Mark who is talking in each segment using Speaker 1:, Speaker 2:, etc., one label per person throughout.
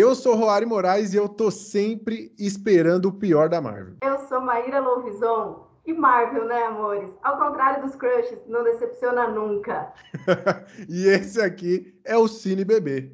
Speaker 1: Eu sou Roari Moraes e eu tô sempre esperando o pior da Marvel.
Speaker 2: Eu sou Maíra Louvison e Marvel, né, amores? Ao contrário dos crushes, não decepciona nunca.
Speaker 1: e esse aqui é o Cine Bebê.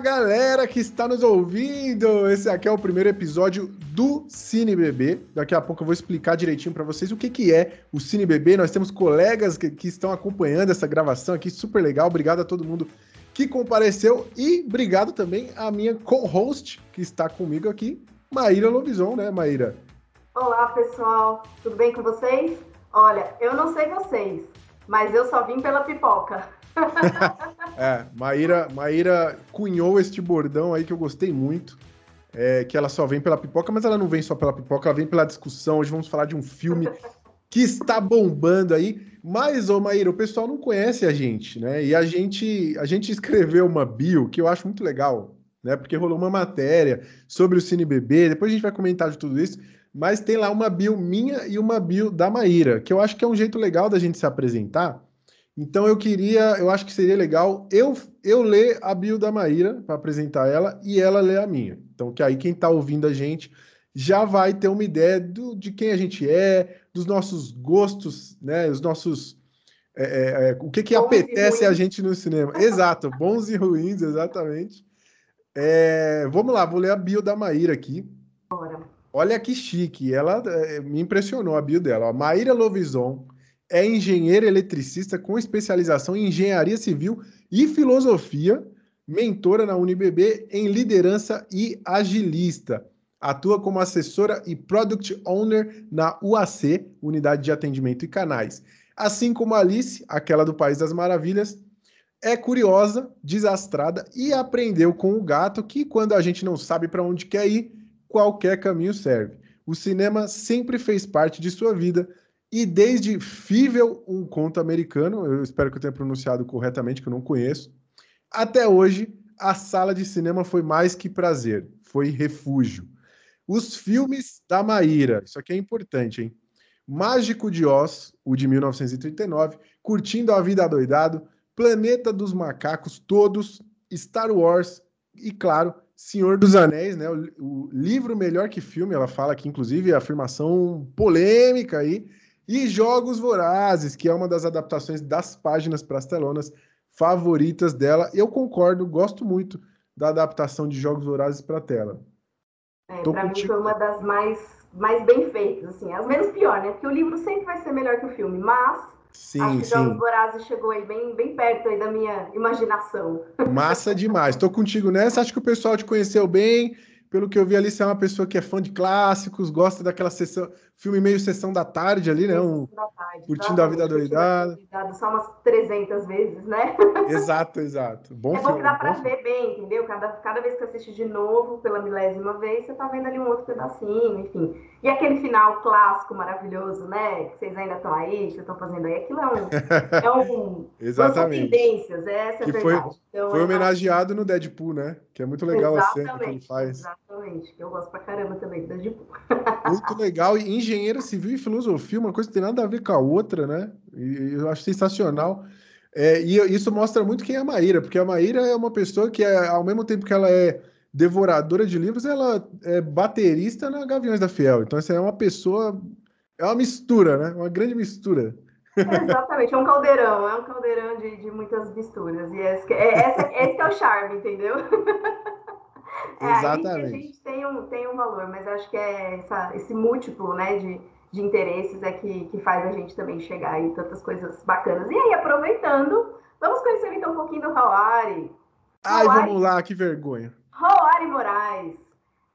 Speaker 1: Galera que está nos ouvindo! Esse aqui é o primeiro episódio do Cine Bebê. Daqui a pouco eu vou explicar direitinho para vocês o que, que é o Cine Bebê. Nós temos colegas que, que estão acompanhando essa gravação aqui, super legal. Obrigado a todo mundo que compareceu e obrigado também à minha co-host que está comigo aqui, Maíra Lobison, né, Maíra?
Speaker 2: Olá pessoal, tudo bem com vocês? Olha, eu não sei vocês, mas eu só vim pela pipoca.
Speaker 1: é, Maíra, Maíra cunhou este bordão aí que eu gostei muito. É, que ela só vem pela pipoca, mas ela não vem só pela pipoca, ela vem pela discussão. Hoje vamos falar de um filme que está bombando aí. Mas, ô Maíra, o pessoal não conhece a gente, né? E a gente, a gente escreveu uma bio que eu acho muito legal, né? Porque rolou uma matéria sobre o Cine Bebê, depois a gente vai comentar de tudo isso. Mas tem lá uma bio minha e uma bio da Maíra, que eu acho que é um jeito legal da gente se apresentar então eu queria, eu acho que seria legal eu, eu ler a bio da Maíra para apresentar ela e ela ler a minha. Então que aí quem está ouvindo a gente já vai ter uma ideia do, de quem a gente é, dos nossos gostos, né? Os nossos é, é, é o que que bons apetece a gente no cinema. Exato, bons e ruins, exatamente. É, vamos lá, vou ler a bio da Maíra aqui. Bora. Olha que chique, ela é, me impressionou a bio dela. Ó. Maíra Lovison é engenheiro eletricista com especialização em engenharia civil e filosofia, mentora na UniBB em liderança e agilista. Atua como assessora e product owner na UAC, Unidade de Atendimento e Canais. Assim como Alice, aquela do País das Maravilhas, é curiosa, desastrada e aprendeu com o gato que quando a gente não sabe para onde quer ir, qualquer caminho serve. O cinema sempre fez parte de sua vida e desde Fível, um conto americano, eu espero que eu tenha pronunciado corretamente, que eu não conheço, até hoje, a sala de cinema foi mais que prazer, foi refúgio. Os filmes da Maíra, isso aqui é importante, hein? Mágico de Oz, o de 1939, Curtindo a Vida Adoidado, Planeta dos Macacos, todos, Star Wars e, claro, Senhor dos Anéis, né? O, o livro melhor que filme, ela fala aqui, inclusive, afirmação polêmica aí, e Jogos Vorazes, que é uma das adaptações das páginas para as telonas favoritas dela. Eu concordo, gosto muito da adaptação de Jogos Vorazes para tela.
Speaker 2: É, para mim foi uma das mais, mais bem feitas, assim, as menos pior, né? Porque o livro sempre vai ser melhor que o filme, mas sim, acho que sim. Jogos Vorazes chegou aí bem, bem perto aí da minha imaginação.
Speaker 1: Massa demais. Estou contigo nessa. Acho que o pessoal te conheceu bem pelo que eu vi ali, você é uma pessoa que é fã de clássicos, gosta daquela sessão, filme meio sessão da tarde ali, né? Um, tarde, curtindo a vida doidada.
Speaker 2: Só umas 300 vezes, né?
Speaker 1: Exato, exato. Bom
Speaker 2: é
Speaker 1: filme,
Speaker 2: bom que dá pra ver bem, entendeu? Cada, cada vez que assiste de novo, pela milésima vez, você tá vendo ali um outro pedacinho, enfim. E aquele final clássico, maravilhoso, né? Que vocês ainda estão aí, que vocês estão fazendo aí, aquilo é um... É um
Speaker 1: Exatamente.
Speaker 2: tendências, essa é a
Speaker 1: que verdade. Foi, então, foi é homenageado no Deadpool, né? Que é muito legal a cena que ele faz.
Speaker 2: Exatamente, eu gosto pra caramba também do Deadpool.
Speaker 1: Muito legal. E engenheiro civil e filosofia, uma coisa que tem nada a ver com a outra, né? E eu acho sensacional. É, e isso mostra muito quem é a Maíra, porque a Maíra é uma pessoa que, é, ao mesmo tempo que ela é devoradora de livros, ela é baterista na Gaviões da Fiel. Então, essa é uma pessoa. É uma mistura, né? Uma grande mistura.
Speaker 2: exatamente, é um caldeirão, é um caldeirão de, de muitas misturas. E esse, é, esse, esse é o charme, entendeu? É Exatamente. que a gente tem um, tem um valor, mas acho que é essa, esse múltiplo né, de, de interesses é que, que faz a gente também chegar em tantas coisas bacanas. E aí, aproveitando, vamos conhecer então um pouquinho do Hawari.
Speaker 1: Ai, vamos lá, que vergonha.
Speaker 2: Hawari Moraes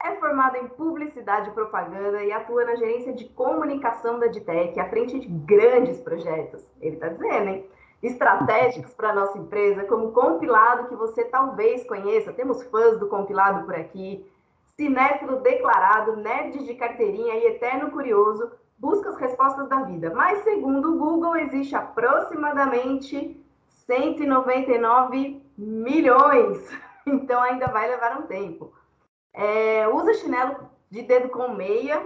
Speaker 2: é formado em publicidade e propaganda e atua na gerência de comunicação da Ditec, à frente de grandes projetos. Ele está dizendo, hein? Estratégicos para a nossa empresa, como compilado que você talvez conheça. Temos fãs do compilado por aqui, cinéfilo declarado, nerd de carteirinha e eterno curioso, busca as respostas da vida. Mas, segundo o Google, existe aproximadamente 199 milhões. Então, ainda vai levar um tempo. É, usa chinelo de dedo com meia.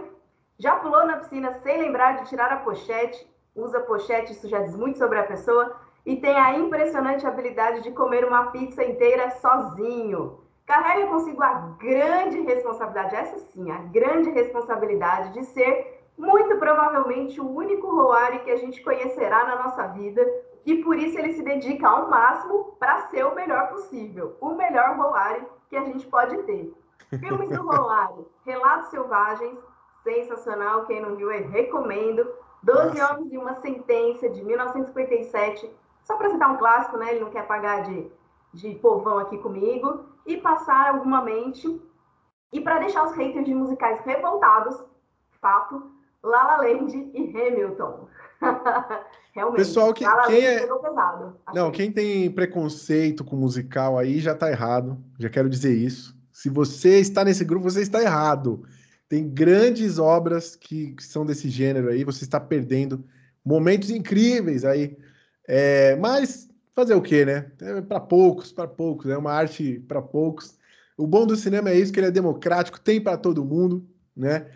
Speaker 2: Já pulou na piscina sem lembrar de tirar a pochete. Usa pochete, isso já diz muito sobre a pessoa. E tem a impressionante habilidade de comer uma pizza inteira sozinho carrega consigo a grande responsabilidade, essa sim, a grande responsabilidade de ser muito provavelmente o único Roari que a gente conhecerá na nossa vida e por isso ele se dedica ao máximo para ser o melhor possível, o melhor Roari que a gente pode ter. Filmes do Roari, Relatos Selvagens, sensacional, quem não viu, eu recomendo. Doze Homens e uma Sentença, de 1957, só para citar um clássico, né? Ele não quer pagar de, de povão aqui comigo e passar alguma mente. E para deixar os haters de musicais revoltados, fato, La La Land e Hamilton.
Speaker 1: Realmente. Pessoal, que, quem é... Não, quem tem preconceito com musical aí já tá errado. Já quero dizer isso. Se você está nesse grupo, você está errado. Tem grandes obras que, que são desse gênero aí. Você está perdendo momentos incríveis aí. É, mas fazer o quê, né? É para poucos, para poucos, é uma arte para poucos. O bom do cinema é isso, que ele é democrático, tem para todo mundo, né?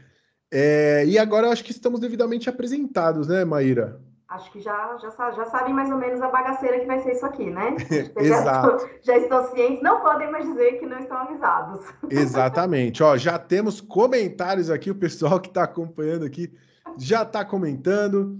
Speaker 1: É, e agora eu acho que estamos devidamente apresentados, né, Maíra?
Speaker 2: Acho que já, já, já sabem mais ou menos a bagaceira que vai ser isso aqui, né?
Speaker 1: Exato.
Speaker 2: Já, já estão cientes, não podem mais dizer que não estão avisados.
Speaker 1: Exatamente. Ó, já temos comentários aqui, o pessoal que está acompanhando aqui já está comentando.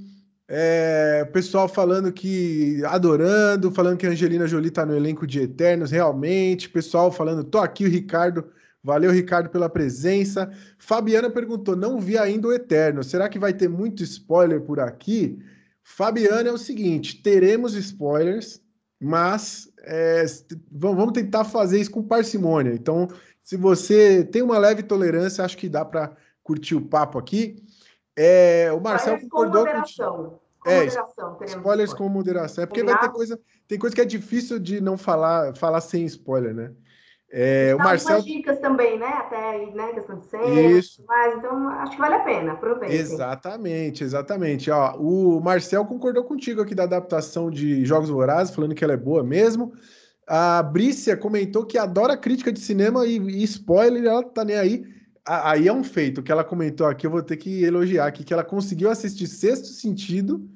Speaker 1: É, pessoal falando que adorando, falando que a Angelina Jolie tá no elenco de Eternos, realmente. Pessoal falando, tô aqui, o Ricardo. Valeu, Ricardo, pela presença. Fabiana perguntou: não vi ainda o Eterno. Será que vai ter muito spoiler por aqui? Fabiana é o seguinte: teremos spoilers, mas é, vamos tentar fazer isso com parcimônia. Então, se você tem uma leve tolerância, acho que dá para curtir o papo aqui. É, o Marcel
Speaker 2: Mas concordou com moderação. Com
Speaker 1: é, moderação, spoilers com moderação. É porque Combinado? vai ter coisa. Tem coisa que é difícil de não falar, falar sem spoiler, né?
Speaker 2: É, o Marcel. dicas também, né? Até aí, né? Questão de cena, Isso. Mas, então, acho que vale a pena. Aproveite.
Speaker 1: Exatamente, exatamente. Ó, o Marcel concordou contigo aqui da adaptação de Jogos Vorazes, falando que ela é boa mesmo. A Brícia comentou que adora crítica de cinema e, e spoiler, ela tá nem aí aí é um feito que ela comentou aqui, eu vou ter que elogiar aqui, que ela conseguiu assistir Sexto Sentido,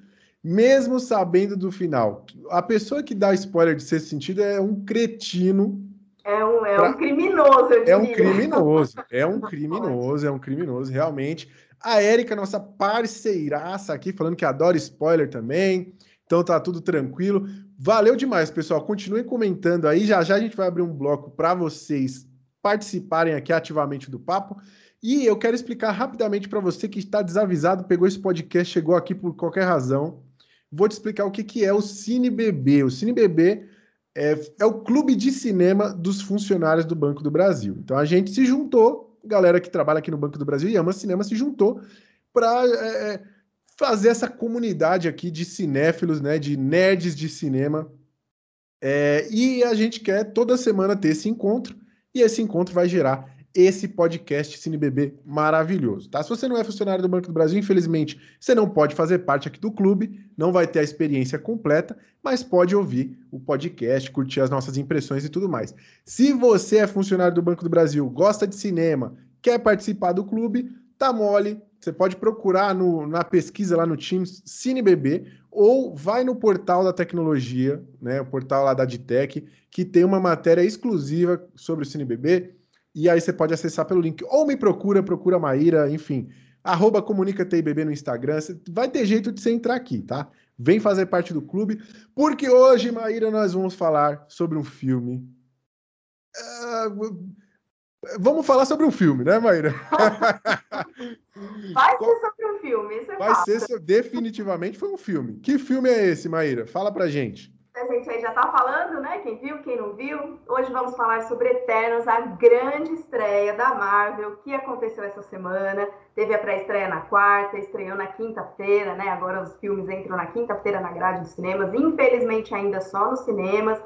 Speaker 1: mesmo sabendo do final. A pessoa que dá spoiler de Sexto Sentido é um cretino.
Speaker 2: É um, é pra... um criminoso, eu
Speaker 1: É um criminoso, é um criminoso, é um criminoso, realmente. A Érica, nossa parceiraça aqui, falando que adora spoiler também. Então tá tudo tranquilo. Valeu demais, pessoal. Continuem comentando aí. Já já a gente vai abrir um bloco para vocês participarem aqui ativamente do papo. E eu quero explicar rapidamente para você que está desavisado, pegou esse podcast, chegou aqui por qualquer razão. Vou te explicar o que, que é o Cine BB. O Cine BB é, é o clube de cinema dos funcionários do Banco do Brasil. Então a gente se juntou, galera que trabalha aqui no Banco do Brasil e ama cinema se juntou para é, é, fazer essa comunidade aqui de cinéfilos, né, de nerds de cinema. É, e a gente quer toda semana ter esse encontro e esse encontro vai gerar esse podcast CineBB maravilhoso, tá? Se você não é funcionário do Banco do Brasil, infelizmente, você não pode fazer parte aqui do clube, não vai ter a experiência completa, mas pode ouvir o podcast, curtir as nossas impressões e tudo mais. Se você é funcionário do Banco do Brasil, gosta de cinema, quer participar do clube, tá mole, você pode procurar no, na pesquisa lá no Teams CineBB ou vai no portal da tecnologia, né, o portal lá da Ditec, que tem uma matéria exclusiva sobre o CineBB, e aí você pode acessar pelo link, ou me procura, procura Maíra, enfim, arroba comunica no Instagram, vai ter jeito de você entrar aqui, tá? Vem fazer parte do clube, porque hoje, Maíra, nós vamos falar sobre um filme... Uh, Vamos falar sobre um filme, né, Maíra?
Speaker 2: Vai ser sobre um filme, isso é
Speaker 1: Vai fácil. ser, definitivamente foi um filme. Que filme é esse, Maíra? Fala pra gente.
Speaker 2: A gente aí já tá falando, né? Quem viu, quem não viu. Hoje vamos falar sobre Eternos, a grande estreia da Marvel que aconteceu essa semana. Teve a pré-estreia na quarta, estreou na quinta-feira, né? Agora os filmes entram na quinta-feira na grade dos cinemas. Infelizmente ainda só nos cinemas,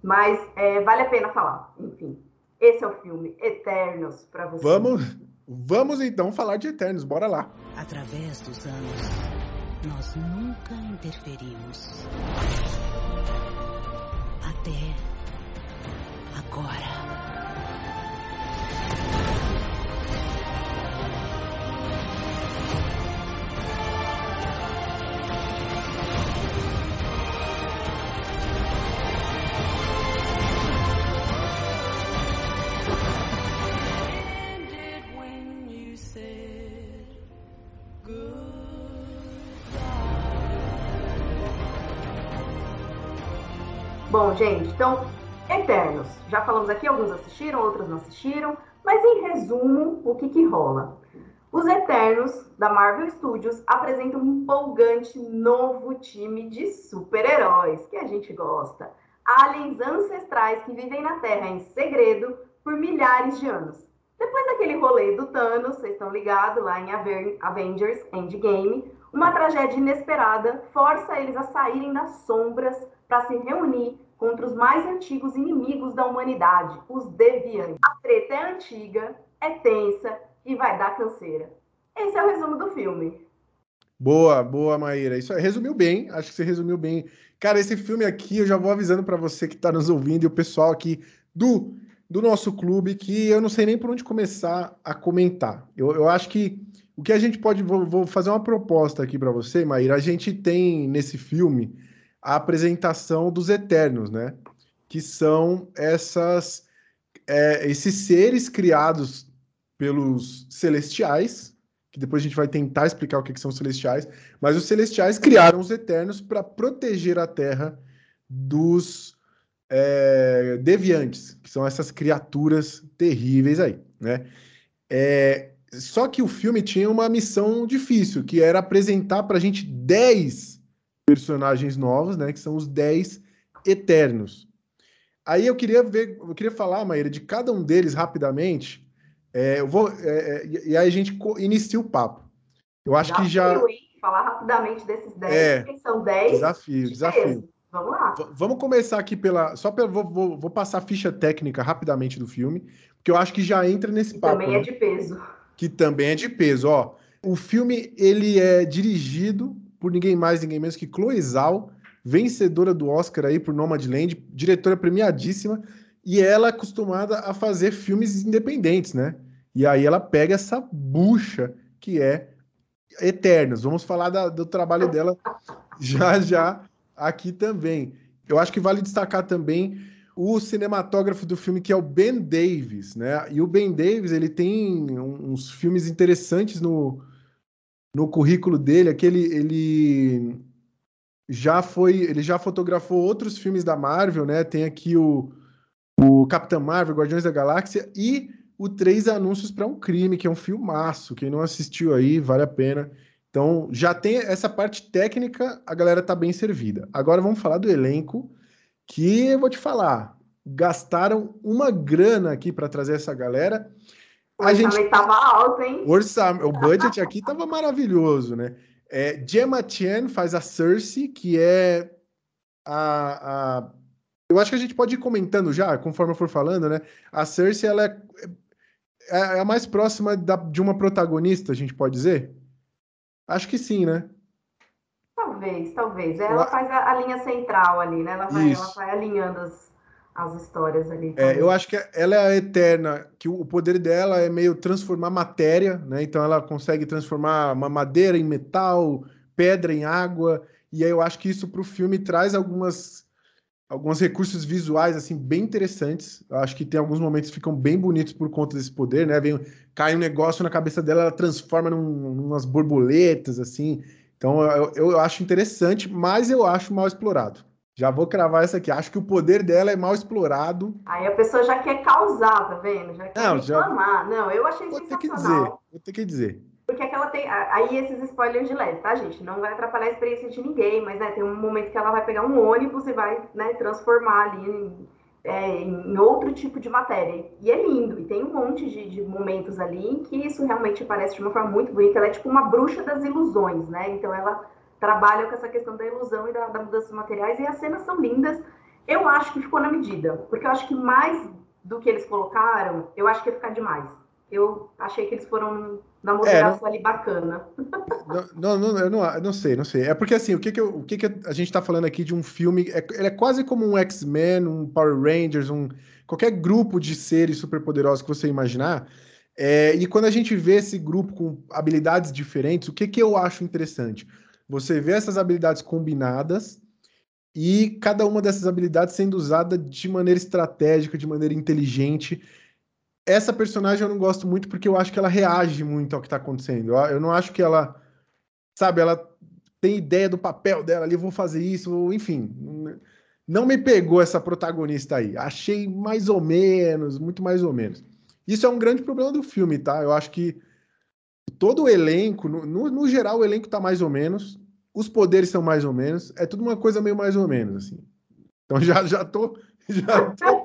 Speaker 2: mas é, vale a pena falar. Enfim, esse é o filme Eternos para você.
Speaker 1: Vamos, vamos então falar de Eternos. Bora lá.
Speaker 3: Através dos anos nós nunca interferimos. Até agora.
Speaker 2: Bom, gente, então, Eternos. Já falamos aqui, alguns assistiram, outros não assistiram, mas em resumo, o que que rola? Os Eternos da Marvel Studios apresentam um empolgante novo time de super-heróis que a gente gosta. Aliens ancestrais que vivem na Terra em segredo por milhares de anos. Depois daquele rolê do Thanos, vocês estão ligados lá em Avengers Endgame, uma tragédia inesperada força eles a saírem das sombras para se reunir contra os mais antigos inimigos da humanidade, os deviantes. A treta é antiga, é tensa e vai dar canseira. Esse é o resumo do filme.
Speaker 1: Boa, boa, Maíra. Isso resumiu bem. Acho que você resumiu bem. Cara, esse filme aqui, eu já vou avisando para você que está nos ouvindo e o pessoal aqui do, do nosso clube, que eu não sei nem por onde começar a comentar. Eu, eu acho que o que a gente pode. Vou, vou fazer uma proposta aqui para você, Maíra. A gente tem nesse filme a apresentação dos Eternos, né? Que são essas, é, esses seres criados pelos Celestiais, que depois a gente vai tentar explicar o que, que são os Celestiais, mas os Celestiais criaram os Eternos para proteger a Terra dos é, deviantes, que são essas criaturas terríveis aí, né? É, só que o filme tinha uma missão difícil, que era apresentar para a gente 10 personagens novos, né? Que são os 10 Eternos. Aí eu queria ver, eu queria falar, Maíra, de cada um deles rapidamente. É, eu vou, é, é e aí a gente inicia o papo. Eu acho que já.
Speaker 2: Falar rapidamente desses 10, é, porque são 10.
Speaker 1: Desafio, desafio. Vamos lá. V vamos começar aqui pela. Só pelo. Vou, vou, vou, passar a ficha técnica rapidamente do filme, porque eu acho que já entra nesse
Speaker 2: que
Speaker 1: papo.
Speaker 2: Também é né? de peso.
Speaker 1: Que também é de peso, ó. O filme ele é dirigido por ninguém mais, ninguém menos que Chloe Zhao, vencedora do Oscar aí por Nomadland, diretora premiadíssima, e ela é acostumada a fazer filmes independentes, né? E aí ela pega essa bucha que é Eternos. Vamos falar da, do trabalho dela já já aqui também. Eu acho que vale destacar também o cinematógrafo do filme que é o Ben Davis, né? E o Ben Davis ele tem uns filmes interessantes no, no currículo dele, aquele ele já foi, ele já fotografou outros filmes da Marvel, né? Tem aqui o, o Capitão Marvel, Guardiões da Galáxia e o Três Anúncios para um Crime, que é um filmaço. Quem não assistiu aí, vale a pena. Então, já tem essa parte técnica, a galera tá bem servida. Agora vamos falar do elenco, que eu vou te falar, gastaram uma grana aqui para trazer essa galera.
Speaker 2: O a gente tava alto, hein?
Speaker 1: Orçam... O budget aqui tava maravilhoso, né? É, Gemma Chan faz a Cersei, que é a, a, Eu acho que a gente pode ir comentando já, conforme eu for falando, né? A Cersei, ela é, é, é a mais próxima da, de uma protagonista, a gente pode dizer? Acho que sim, né?
Speaker 2: Talvez, talvez. Ela faz a, a linha central ali, né? Ela vai, ela vai alinhando as, as histórias ali.
Speaker 1: É, eu acho que ela é a eterna, que o poder dela é meio transformar matéria, né? Então ela consegue transformar uma madeira em metal, pedra em água, e aí eu acho que isso para o filme traz algumas alguns recursos visuais assim bem interessantes. Eu acho que tem alguns momentos que ficam bem bonitos por conta desse poder, né? Vem, cai um negócio na cabeça dela, ela transforma num, umas borboletas assim. Então eu, eu acho interessante, mas eu acho mal explorado. Já vou cravar essa aqui. Acho que o poder dela é mal explorado.
Speaker 2: Aí a pessoa já quer causar, tá vendo? Já quer não, reclamar. Já... Não, eu achei vou
Speaker 1: sensacional. Ter que dizer, vou ter que dizer.
Speaker 2: Porque aquela tem. Aí esses spoilers de leve, tá, gente? Não vai atrapalhar a experiência de ninguém, mas né, tem um momento que ela vai pegar um ônibus e vai né, transformar ali em, é, em outro tipo de matéria. E é lindo, e tem um monte de, de, momentos ali em que isso realmente aparece de uma forma muito bonita. Ela é tipo uma bruxa das ilusões, né? Então ela trabalha com essa questão da ilusão e da, da mudança de materiais, e as cenas são lindas. Eu acho que ficou na medida, porque eu acho que mais do que eles colocaram, eu acho que ia ficar demais. Eu achei que eles foram na moderação é, ali bacana.
Speaker 1: Não, não, eu não, não sei, não sei. É porque assim, o que, que, eu, o que, que a gente está falando aqui de um filme, é, ele é quase como um X-Men, um Power Rangers, um qualquer grupo de seres superpoderosos que você imaginar. É, e quando a gente vê esse grupo com habilidades diferentes, o que, que eu acho interessante? Você vê essas habilidades combinadas e cada uma dessas habilidades sendo usada de maneira estratégica, de maneira inteligente. Essa personagem eu não gosto muito porque eu acho que ela reage muito ao que está acontecendo. Eu não acho que ela, sabe, ela tem ideia do papel dela ali, vou fazer isso, enfim. Não me pegou essa protagonista aí. Achei mais ou menos, muito mais ou menos. Isso é um grande problema do filme, tá? Eu acho que todo o elenco, no, no, geral, o elenco tá mais ou menos os poderes são mais ou menos, é tudo uma coisa meio mais ou menos, assim. Então já, já tô, já tô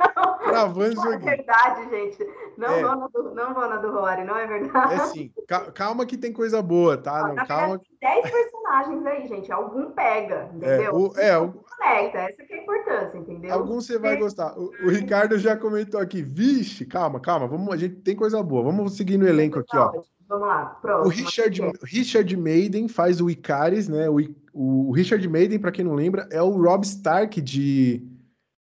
Speaker 2: travando isso aqui. É verdade, gente. Não, é. vou na do, não vou na do Rory, não é verdade?
Speaker 1: É sim. Calma que tem coisa boa, tá? Não, calma.
Speaker 2: Tem 10 personagens aí, gente. Algum pega, entendeu? É, o, é, o... conecta. Essa que é a importância, entendeu?
Speaker 1: Algum você vai gostar. O, o, Ricardo já comentou aqui. Vixe, calma, calma. Vamos, a gente tem coisa boa. Vamos seguir no elenco aqui, ó.
Speaker 2: Vamos lá, próximo.
Speaker 1: O Richard, Richard Maiden faz o Icaris, né? O, o Richard Maiden, para quem não lembra, é o Rob Stark de,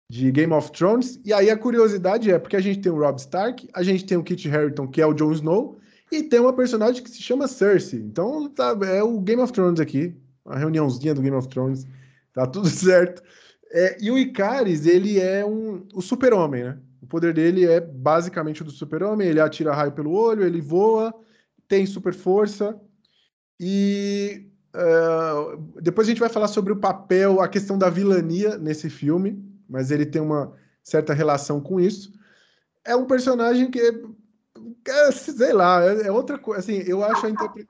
Speaker 1: de Game of Thrones. E aí a curiosidade é, porque a gente tem o Rob Stark, a gente tem o Kit Harington, que é o Jon Snow, e tem uma personagem que se chama Cersei. Então tá, é o Game of Thrones aqui, a reuniãozinha do Game of Thrones. Tá tudo certo. É, e o Icaris, ele é um, o super-homem, né? O poder dele é basicamente o do super-homem, ele atira raio pelo olho, ele voa, tem super força. E uh, depois a gente vai falar sobre o papel, a questão da vilania nesse filme, mas ele tem uma certa relação com isso. É um personagem que, é, sei lá, é, é outra coisa. Assim, eu acho a interpre...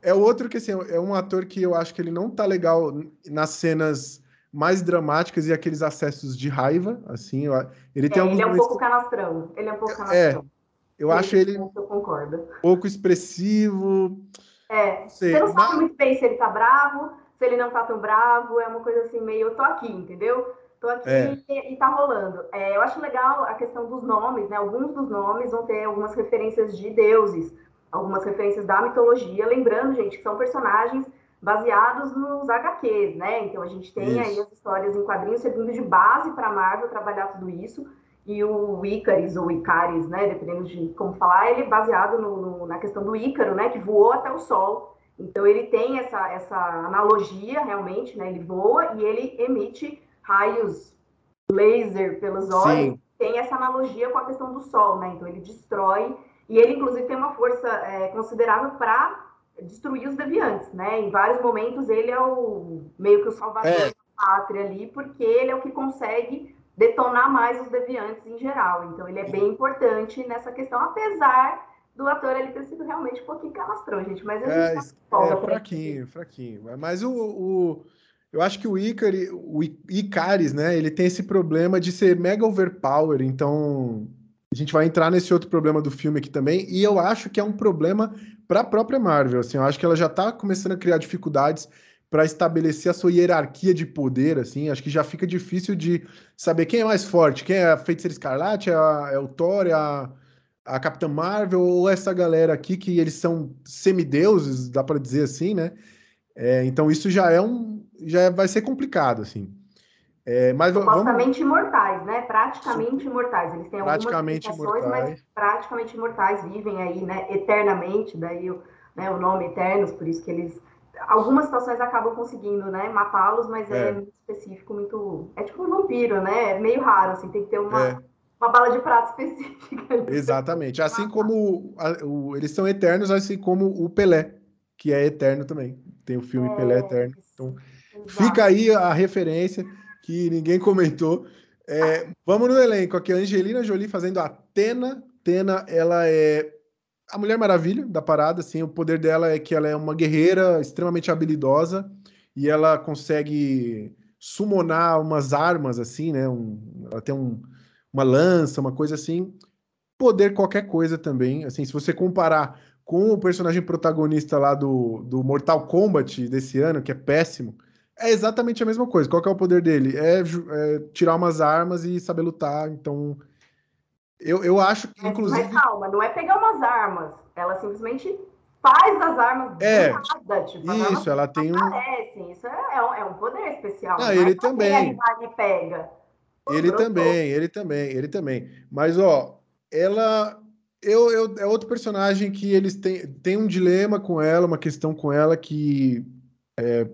Speaker 1: É outro que, assim, é um ator que eu acho que ele não tá legal nas cenas mais dramáticas e aqueles acessos de raiva, assim,
Speaker 2: ele tem é, Ele é um pouco canastrão, ele é um pouco é, canastrão.
Speaker 1: É, eu acho ele eu concordo. pouco expressivo.
Speaker 2: É, sei, você não sabe muito bem se ele tá bravo, se ele não tá tão bravo, é uma coisa assim, meio, eu tô aqui, entendeu? Tô aqui é. e, e tá rolando. É, eu acho legal a questão dos nomes, né? Alguns dos nomes vão ter algumas referências de deuses, algumas referências da mitologia, lembrando, gente, que são personagens baseados nos HQs, né? Então a gente tem isso. aí as histórias em quadrinhos servindo de base para a Marvel trabalhar tudo isso e o Icaris, ou Icaris, né, dependendo de como falar, ele é baseado no, no, na questão do Ícaro, né, que voou até o Sol. Então ele tem essa, essa analogia realmente, né, ele voa e ele emite raios laser pelos olhos. Sim. Tem essa analogia com a questão do Sol, né, então ele destrói e ele inclusive tem uma força é, considerável para destruir os deviantes, né? Em vários momentos ele é o meio que o salvador é. da pátria ali, porque ele é o que consegue detonar mais os deviantes em geral. Então, ele é bem importante nessa questão, apesar do ator ele ter sido realmente um pouquinho calastrão, gente. Mas gente
Speaker 1: é, tá é fraquinho, fraquinho. Mas o, o, eu acho que o, Icari, o Icaris, né, ele tem esse problema de ser mega overpower, então a gente vai entrar nesse outro problema do filme aqui também, e eu acho que é um problema para a própria Marvel, assim, eu acho que ela já está começando a criar dificuldades para estabelecer a sua hierarquia de poder, assim, acho que já fica difícil de saber quem é mais forte, quem é a Feiticeira Escarlate, é, a, é o Thor, é a, a Capitã Marvel, ou essa galera aqui que eles são semideuses, dá para dizer assim, né? É, então isso já é um, já vai ser complicado, assim.
Speaker 2: É, mas Supostamente vamos... imortais, né? Praticamente imortais. Eles têm algumas praticamente imortais. mas praticamente imortais, vivem aí, né? Eternamente, daí o, né, o nome Eternos, por isso que eles algumas situações acabam conseguindo, né, matá-los, mas é. é. muito específico, muito. É tipo um vampiro, né? É meio raro, assim, tem que ter uma. É. Uma bala de prata específica.
Speaker 1: Exatamente. Assim como a, o, eles são eternos, assim como o Pelé, que é eterno também. Tem o filme é, Pelé Eterno. Então, fica aí a referência que ninguém comentou. É, vamos no elenco aqui. A Angelina Jolie fazendo a Tena. Tena, ela é a Mulher Maravilha da parada, assim, o poder dela é que ela é uma guerreira extremamente habilidosa e ela consegue summonar umas armas, assim, né? Um, ela tem um, uma lança, uma coisa assim. Poder qualquer coisa também, assim, se você comparar com o personagem protagonista lá do, do Mortal Kombat desse ano, que é péssimo, é exatamente a mesma coisa. Qual é o poder dele? É, é tirar umas armas e saber lutar, então eu, eu acho que, inclusive.
Speaker 2: Mas calma, não é pegar umas armas. Ela simplesmente faz as armas
Speaker 1: é, nada. Tipo, isso, ela tem um.
Speaker 2: Isso é, é, um, é um poder especial.
Speaker 1: Ah, ele
Speaker 2: é
Speaker 1: também.
Speaker 2: Ele pega.
Speaker 1: Ele também, ele também, ele também. Mas, ó, ela. Eu, eu, é outro personagem que eles têm, um dilema com ela, uma questão com ela que é,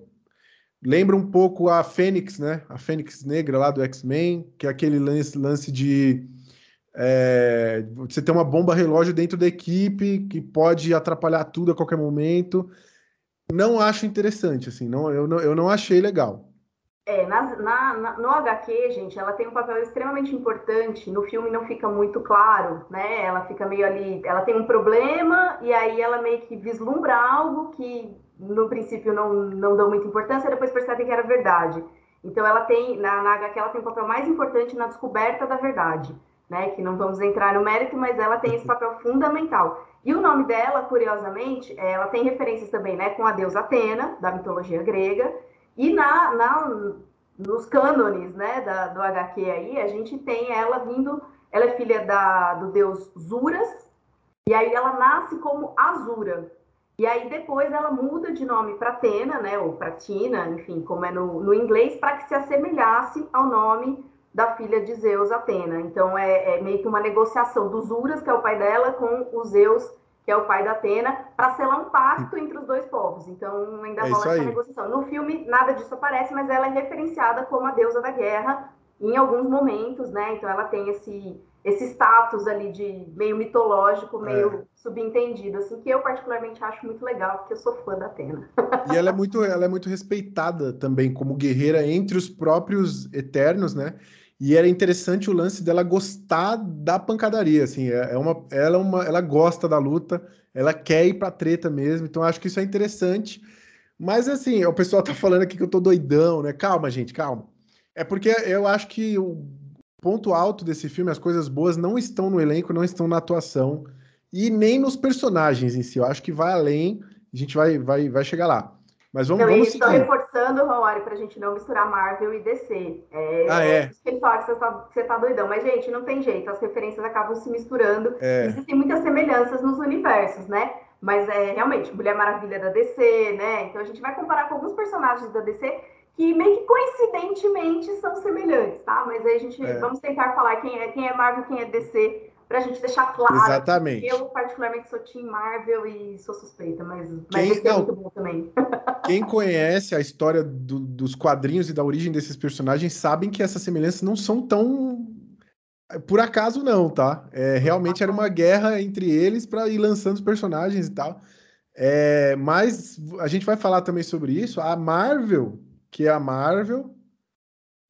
Speaker 1: lembra um pouco a Fênix, né? A Fênix Negra lá do X-Men, que é aquele lance, lance de é, você tem uma bomba relógio dentro da equipe que pode atrapalhar tudo a qualquer momento. Não acho interessante, assim, não, eu, não, eu não achei legal.
Speaker 2: É, na, na, no HQ, gente, ela tem um papel extremamente importante. No filme não fica muito claro, né? Ela fica meio ali, ela tem um problema e aí ela meio que vislumbra algo que no princípio não, não dão muita importância, depois percebe que era verdade. Então ela tem, na, na HQ, ela tem um papel mais importante na descoberta da verdade né? Que não vamos entrar no mérito, mas ela tem esse papel fundamental. E o nome dela, curiosamente, é, ela tem referências também, né, com a deusa Atena, da mitologia grega, e na, na nos cânones, né, da, do HQ aí, a gente tem ela vindo, ela é filha da, do deus Zuras, e aí ela nasce como Azura. E aí depois ela muda de nome para Atena, né, ou para Tina, enfim, como é no, no inglês, para que se assemelhasse ao nome da filha de Zeus, Atena. Então é, é, meio que uma negociação dos Uras, que é o pai dela, com o Zeus, que é o pai da Atena, para selar um pacto entre os dois povos. Então ainda é rola essa negociação. No filme nada disso aparece, mas ela é referenciada como a deusa da guerra em alguns momentos, né? Então ela tem esse esse status ali de meio mitológico, meio é. subentendido, assim, que eu particularmente acho muito legal, porque eu sou fã da Atena.
Speaker 1: E ela é muito, ela é muito respeitada também como guerreira entre os próprios Eternos, né? E era interessante o lance dela gostar da pancadaria, assim, é, é uma, ela, é uma, ela gosta da luta, ela quer ir pra treta mesmo, então acho que isso é interessante. Mas assim, o pessoal tá falando aqui que eu tô doidão, né? Calma, gente, calma. É porque eu acho que o ponto alto desse filme, as coisas boas, não estão no elenco, não estão na atuação e nem nos personagens em si. Eu acho que vai além, a gente vai, vai, vai chegar lá. Mas vamos, então, vamos
Speaker 2: seguir. Estou reforçando, Romário, para a gente não misturar Marvel e DC. É,
Speaker 1: ah, é?
Speaker 2: que ele fala que você tá, você tá doidão. Mas, gente, não tem jeito. As referências acabam se misturando. É. Existem muitas semelhanças nos universos, né? Mas, é realmente, Mulher Maravilha da DC, né? Então, a gente vai comparar com alguns personagens da DC que meio que coincidentemente são semelhantes, tá? Mas aí a gente... É. Vamos tentar falar quem é, quem é Marvel, quem é DC para a gente deixar claro.
Speaker 1: Exatamente.
Speaker 2: Eu, particularmente, sou Team Marvel e sou suspeita, mas, mas quem, é não, muito bom também.
Speaker 1: Quem conhece a história do, dos quadrinhos e da origem desses personagens sabem que essas semelhanças não são tão. Por acaso, não, tá? É, realmente era uma guerra entre eles para ir lançando os personagens e tal. É, mas a gente vai falar também sobre isso. A Marvel, que é a Marvel,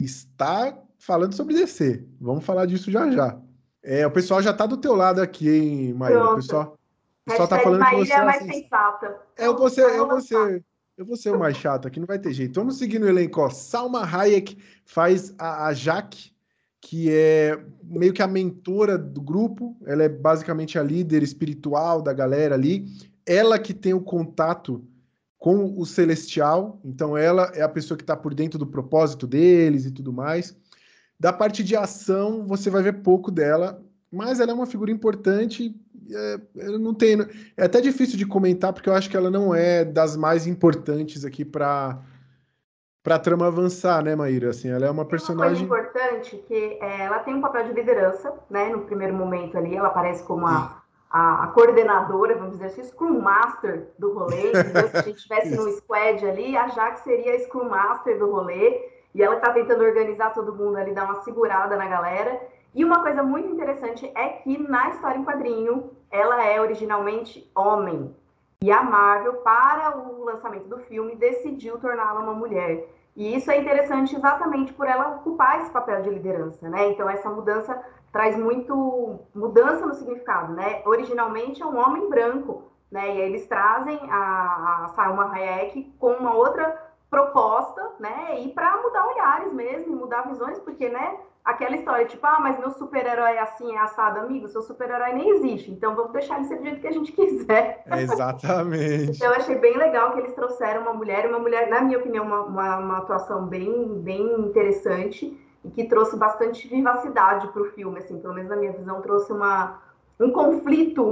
Speaker 1: está falando sobre DC. Vamos falar disso já já. É, o pessoal já tá do teu lado aqui, hein, Maíra? O pessoal, o pessoal tá falando que você
Speaker 2: é mais sensata.
Speaker 1: É, eu vou ser, eu vou ser, eu vou ser o mais chato aqui, não vai ter jeito. Vamos seguir no elenco, ó. Salma Hayek faz a, a Jaque, que é meio que a mentora do grupo. Ela é basicamente a líder espiritual da galera ali. Ela que tem o contato com o celestial, então ela é a pessoa que está por dentro do propósito deles e tudo mais. Da parte de ação, você vai ver pouco dela, mas ela é uma figura importante. É, não tenho. É até difícil de comentar, porque eu acho que ela não é das mais importantes aqui para para trama avançar, né, Maíra? Assim, ela é uma personagem.
Speaker 2: Uma coisa importante que é, ela tem um papel de liderança, né? No primeiro momento ali, ela aparece como a, a, a coordenadora, vamos dizer assim, Scrum Master do rolê. Então, se a gente estivesse no squad ali, a Jaque seria a Scrum Master do rolê. E ela está tentando organizar todo mundo ali, dar uma segurada na galera. E uma coisa muito interessante é que na história em quadrinho, ela é originalmente homem. E a Marvel, para o lançamento do filme, decidiu torná-la uma mulher. E isso é interessante exatamente por ela ocupar esse papel de liderança, né? Então, essa mudança traz muito mudança no significado, né? Originalmente é um homem branco, né? E eles trazem a, a Salma Hayek com uma outra proposta, né? E para mudar olhares mesmo, mudar visões, porque, né? Aquela história, tipo, ah, mas meu super-herói é assim, é assado, amigo, seu super-herói nem existe, então vamos deixar ele ser do jeito que a gente quiser.
Speaker 1: Exatamente.
Speaker 2: então, eu achei bem legal que eles trouxeram uma mulher, uma mulher, na minha opinião, uma, uma, uma atuação bem, bem interessante e que trouxe bastante vivacidade para o filme, assim, pelo menos na minha visão, trouxe uma, um conflito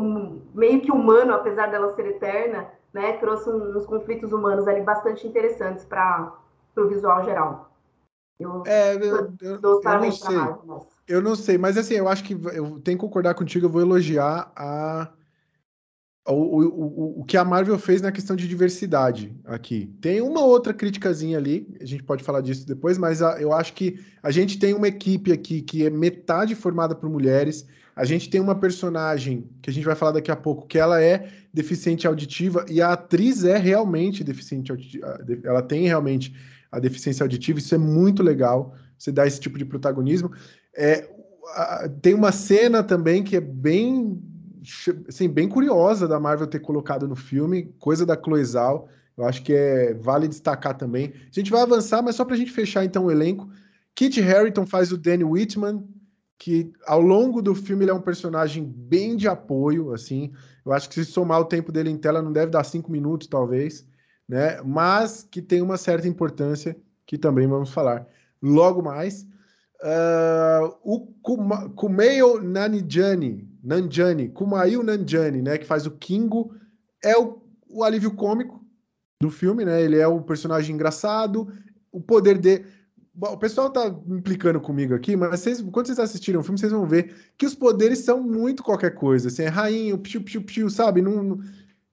Speaker 2: meio que humano, apesar dela ser eterna, né? Trouxe uns conflitos humanos ali bastante interessantes para o visual geral.
Speaker 1: Eu, é, eu, eu, eu não sei. Eu não sei, mas assim, eu acho que eu tenho que concordar contigo, eu vou elogiar a, o, o, o, que a Marvel fez na questão de diversidade aqui. Tem uma outra criticazinha ali, a gente pode falar disso depois, mas a, eu acho que a gente tem uma equipe aqui que é metade formada por mulheres, a gente tem uma personagem que a gente vai falar daqui a pouco, que ela é deficiente auditiva e a atriz é realmente deficiente auditiva, ela tem realmente a deficiência auditiva, isso é muito legal, você dá esse tipo de protagonismo. É, tem uma cena também que é bem, assim, bem curiosa da Marvel ter colocado no filme, coisa da Chloe Zhao, eu acho que é vale destacar também. A gente vai avançar, mas só para a gente fechar então o elenco. Kit Harington faz o Danny Whitman, que ao longo do filme ele é um personagem bem de apoio, assim. Eu acho que se somar o tempo dele em tela não deve dar cinco minutos, talvez, né? Mas que tem uma certa importância que também vamos falar logo mais. Uh, o Kuma, Kumail Nanjiani, Nanjiani, Kumail Nanjiani, né? Que faz o Kingo, é o, o alívio cômico do filme, né? Ele é o personagem engraçado. O poder de Bom, o pessoal tá implicando comigo aqui, mas vocês, quando vocês assistirem o filme, vocês vão ver que os poderes são muito qualquer coisa. Assim, é rainho, piu, piu, piu, sabe? Não,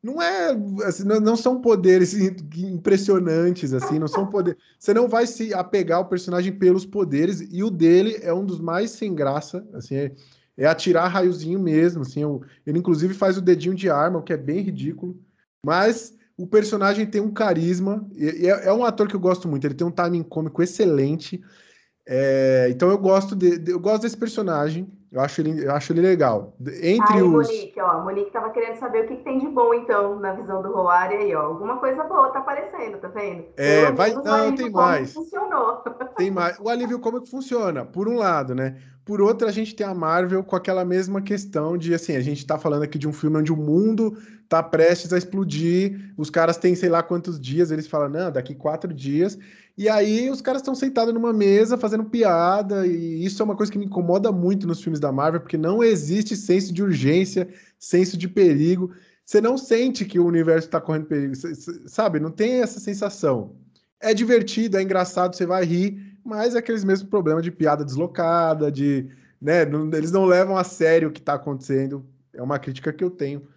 Speaker 1: não é. Assim, não, não, são poderes impressionantes, assim, não são poderes. Você não vai se apegar ao personagem pelos poderes, e o dele é um dos mais sem graça, assim, é, é atirar raiozinho mesmo, assim. ele, inclusive, faz o dedinho de arma, o que é bem ridículo. Mas o personagem tem um carisma, e é, é, um ator que eu gosto muito, ele tem um timing cômico excelente. É, então eu gosto de, de, eu gosto desse personagem, eu acho ele, eu acho ele legal. Entre
Speaker 2: aí,
Speaker 1: os...
Speaker 2: Monique, ó, Monique tava querendo saber o que, que, tem de bom, então, na visão do Roari aí, ó. Alguma coisa boa tá aparecendo, tá vendo?
Speaker 1: É, vai, não, tem mais. Funcionou. Tem mais. O alívio cômico funciona, por um lado, né? Por outro, a gente tem a Marvel com aquela mesma questão de, assim, a gente tá falando aqui de um filme onde o mundo tá prestes a explodir, os caras têm sei lá quantos dias, eles falam, não, daqui quatro dias, e aí os caras estão sentados numa mesa fazendo piada, e isso é uma coisa que me incomoda muito nos filmes da Marvel, porque não existe senso de urgência, senso de perigo, você não sente que o universo está correndo perigo, sabe? Não tem essa sensação. É divertido, é engraçado, você vai rir, mas é aqueles mesmos problemas de piada deslocada, de. Né, não, eles não levam a sério o que está acontecendo. É uma crítica que eu tenho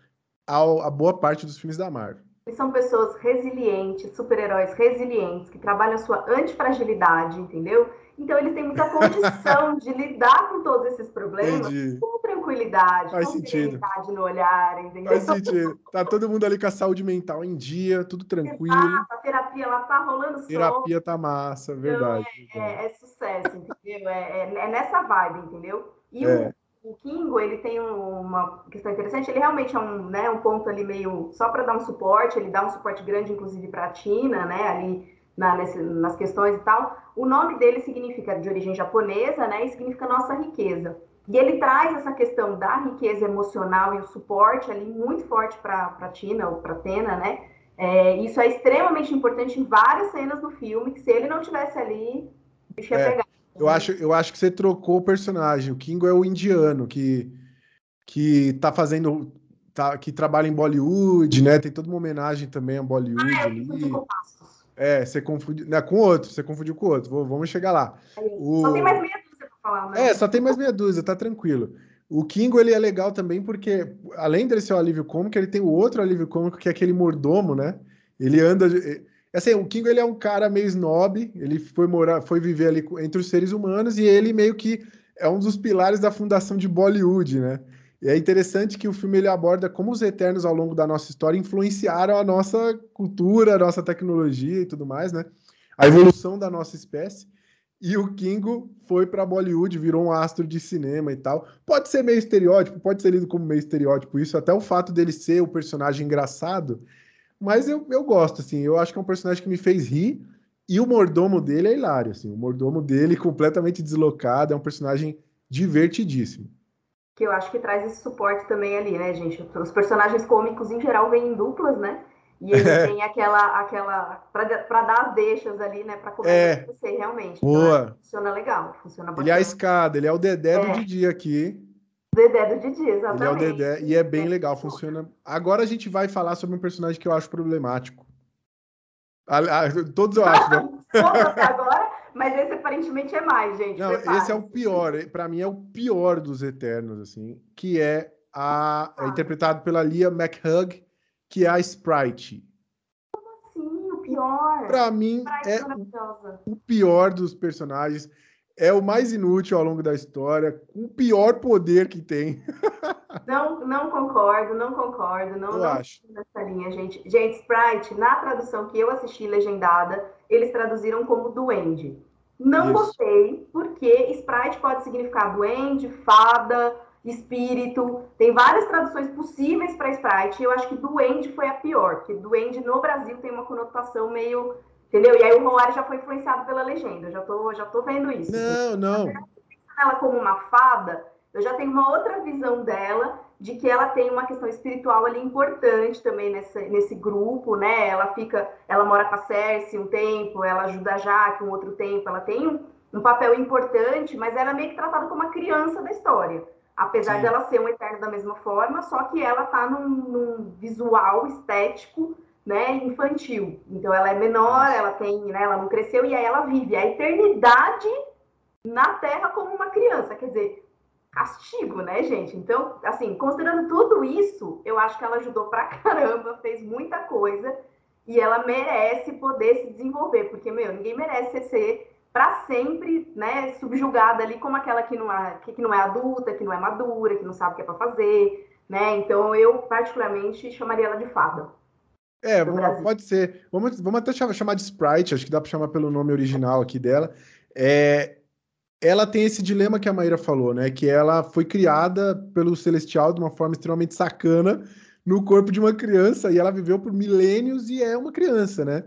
Speaker 1: a boa parte dos filmes da Marvel.
Speaker 2: E são pessoas resilientes, super-heróis resilientes, que trabalham a sua antifragilidade, entendeu? Então eles têm muita condição de lidar com todos esses problemas Entendi. com tranquilidade,
Speaker 1: Faz
Speaker 2: com
Speaker 1: sentido.
Speaker 2: no olhar, entendeu?
Speaker 1: Faz sentido. Tá todo mundo ali com a saúde mental em dia, tudo tranquilo.
Speaker 2: A terapia lá tá rolando
Speaker 1: só. Terapia tá massa, então, verdade.
Speaker 2: Então, é, é, é, sucesso, entendeu? É, é, é, nessa vibe, entendeu? E o, é. o Kingo, ele tem uma questão interessante, ele realmente é um, né, um ponto ali meio só para dar um suporte, ele dá um suporte grande, inclusive, para a Tina, né? Ali na, nesse, nas questões e tal. O nome dele significa de origem japonesa, né? E significa nossa riqueza. E ele traz essa questão da riqueza emocional e o suporte ali muito forte para a Tina ou para Tena, né? É, isso é extremamente importante em várias cenas do filme, que se ele não tivesse ali, o bicho ia é, pegar.
Speaker 1: Eu acho, eu acho que você trocou o personagem. O Kingo é o indiano que, que tá fazendo. Tá, que trabalha em Bollywood, né? Tem toda uma homenagem também a Bollywood ah, é, ali. É, você confundiu. Não, com outro, você confundiu com outro. Vou, vamos chegar lá.
Speaker 2: O... Só tem mais meia dúzia pra falar, né?
Speaker 1: É, só tem mais meia dúzia, tá tranquilo. O Kingo, ele é legal também porque, além dele ser o alívio cômico, ele tem o outro alívio cômico, que é aquele mordomo, né? Ele anda... Assim, o Kingo, ele é um cara meio snob, ele foi morar, foi viver ali entre os seres humanos e ele meio que é um dos pilares da fundação de Bollywood, né? E é interessante que o filme ele aborda como os Eternos, ao longo da nossa história, influenciaram a nossa cultura, a nossa tecnologia e tudo mais, né? A evolução da nossa espécie. E o Kingo foi para Bollywood, virou um astro de cinema e tal. Pode ser meio estereótipo, pode ser lido como meio estereótipo isso, até o fato dele ser o personagem engraçado. Mas eu, eu gosto, assim, eu acho que é um personagem que me fez rir. E o mordomo dele é hilário, assim, o mordomo dele completamente deslocado, é um personagem divertidíssimo.
Speaker 2: Que eu acho que traz esse suporte também ali, né, gente? Os personagens cômicos em geral vêm em duplas, né? E ele é. tem aquela, aquela para dar as deixas ali, né? Para começar é. acontecer realmente.
Speaker 1: Então, Boa. Então,
Speaker 2: funciona legal, funciona bastante.
Speaker 1: Ele é a escada, ele é o Dedé é. do Didi aqui.
Speaker 2: Dedé do Didi, exatamente.
Speaker 1: Ele é o Dedé, e é bem é. legal, funciona. Agora a gente vai falar sobre um personagem que eu acho problemático. Todos eu acho,
Speaker 2: né? Todos até agora, mas esse aparentemente é mais, gente.
Speaker 1: Não, esse é o pior. Para mim é o pior dos Eternos, assim, que é a é interpretado pela Lia McHugh, que é a Sprite.
Speaker 2: Como assim? O pior?
Speaker 1: Pra mim, é o pior dos personagens. É o mais inútil ao longo da história, com o pior poder que tem.
Speaker 2: Não, não concordo, não concordo. Não,
Speaker 1: eu
Speaker 2: não
Speaker 1: acho.
Speaker 2: nessa linha, gente. Gente, Sprite, na tradução que eu assisti legendada, eles traduziram como duende. Não Isso. gostei, porque Sprite pode significar duende, fada, espírito. Tem várias traduções possíveis para Sprite. Eu acho que duende foi a pior, porque duende no Brasil tem uma conotação meio. Entendeu? E aí o Roar já foi influenciado pela legenda. Eu já tô, já tô vendo isso.
Speaker 1: Não, não.
Speaker 2: Ela como uma fada, eu já tenho uma outra visão dela de que ela tem uma questão espiritual ali importante também nesse, nesse grupo, né? Ela fica, ela mora com a Cersei um tempo, ela ajuda a Jaque um outro tempo, ela tem um, um papel importante, mas ela é meio que tratada como uma criança da história. Apesar Sim. dela ser um Eterno da mesma forma, só que ela tá num, num visual estético né, infantil. Então ela é menor, ela tem, né, ela não cresceu e aí ela vive a eternidade na Terra como uma criança. Quer dizer, castigo, né, gente? Então, assim, considerando tudo isso, eu acho que ela ajudou pra caramba, fez muita coisa e ela merece poder se desenvolver, porque, meu, ninguém merece ser para sempre, né, subjugada ali como aquela que não, é, que, que não é adulta, que não é madura, que não sabe o que é para fazer, né? Então eu particularmente chamaria ela de fada.
Speaker 1: É, pode ser. Vamos, vamos até chamar de Sprite, acho que dá para chamar pelo nome original aqui dela. É, ela tem esse dilema que a Maíra falou, né? Que ela foi criada pelo Celestial de uma forma extremamente sacana no corpo de uma criança e ela viveu por milênios e é uma criança, né?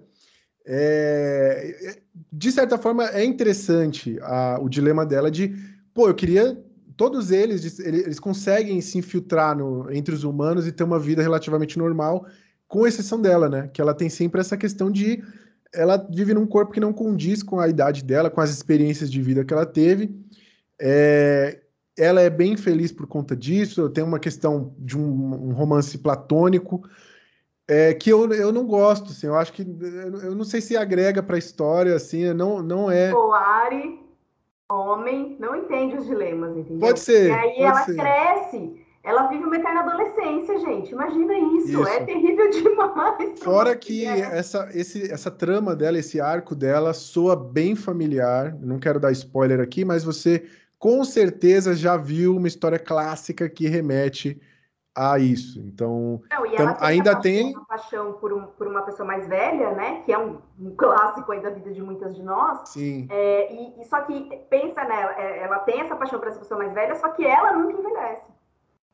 Speaker 1: É, é, de certa forma, é interessante a, o dilema dela de, pô, eu queria. Todos eles, eles conseguem se infiltrar no, entre os humanos e ter uma vida relativamente normal, com exceção dela, né? Que ela tem sempre essa questão de. Ela vive num corpo que não condiz com a idade dela, com as experiências de vida que ela teve. É, ela é bem feliz por conta disso. Tem uma questão de um, um romance platônico é, que eu, eu não gosto, assim, eu acho que eu não sei se agrega para a história, assim, não, não é.
Speaker 2: O Ari, homem, não entende os dilemas, entendeu?
Speaker 1: Pode ser.
Speaker 2: E aí ela ser. cresce, ela vive uma eterna adolescência, gente. Imagina isso, isso. é terrível demais.
Speaker 1: Fora que essa, esse, essa trama dela, esse arco dela, soa bem familiar. Não quero dar spoiler aqui, mas você com certeza já viu uma história clássica que remete a isso. Então,
Speaker 2: Não, então tem ainda paixão, tem uma paixão por, um, por uma pessoa mais velha, né? Que é um, um clássico aí da vida de muitas de nós.
Speaker 1: Sim.
Speaker 2: É, e, e, só que pensa nela, é, ela tem essa paixão por essa pessoa mais velha, só que ela nunca envelhece.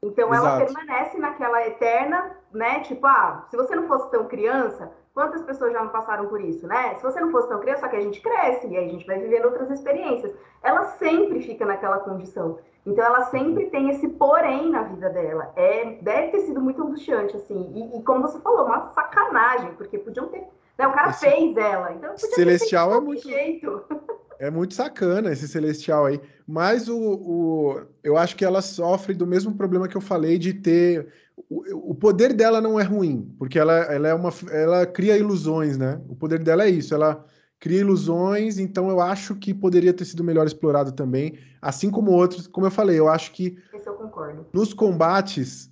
Speaker 2: Então Exato. ela permanece naquela eterna, né? Tipo, ah, se você não fosse tão criança, quantas pessoas já não passaram por isso, né? Se você não fosse tão criança, só que a gente cresce e aí a gente vai vivendo outras experiências. Ela sempre fica naquela condição. Então ela sempre tem esse porém na vida dela. É, deve ter sido muito angustiante, assim. E, e como você falou, uma sacanagem, porque podiam ter. Né, o cara esse fez ela. Então
Speaker 1: Celestial é muito. Jeito. É muito sacana esse Celestial aí. Mas o, o, eu acho que ela sofre do mesmo problema que eu falei de ter. O, o poder dela não é ruim, porque ela, ela é uma. Ela cria ilusões, né? O poder dela é isso. Ela cria ilusões, então eu acho que poderia ter sido melhor explorado também, assim como outros, como eu falei, eu acho que
Speaker 2: eu
Speaker 1: nos combates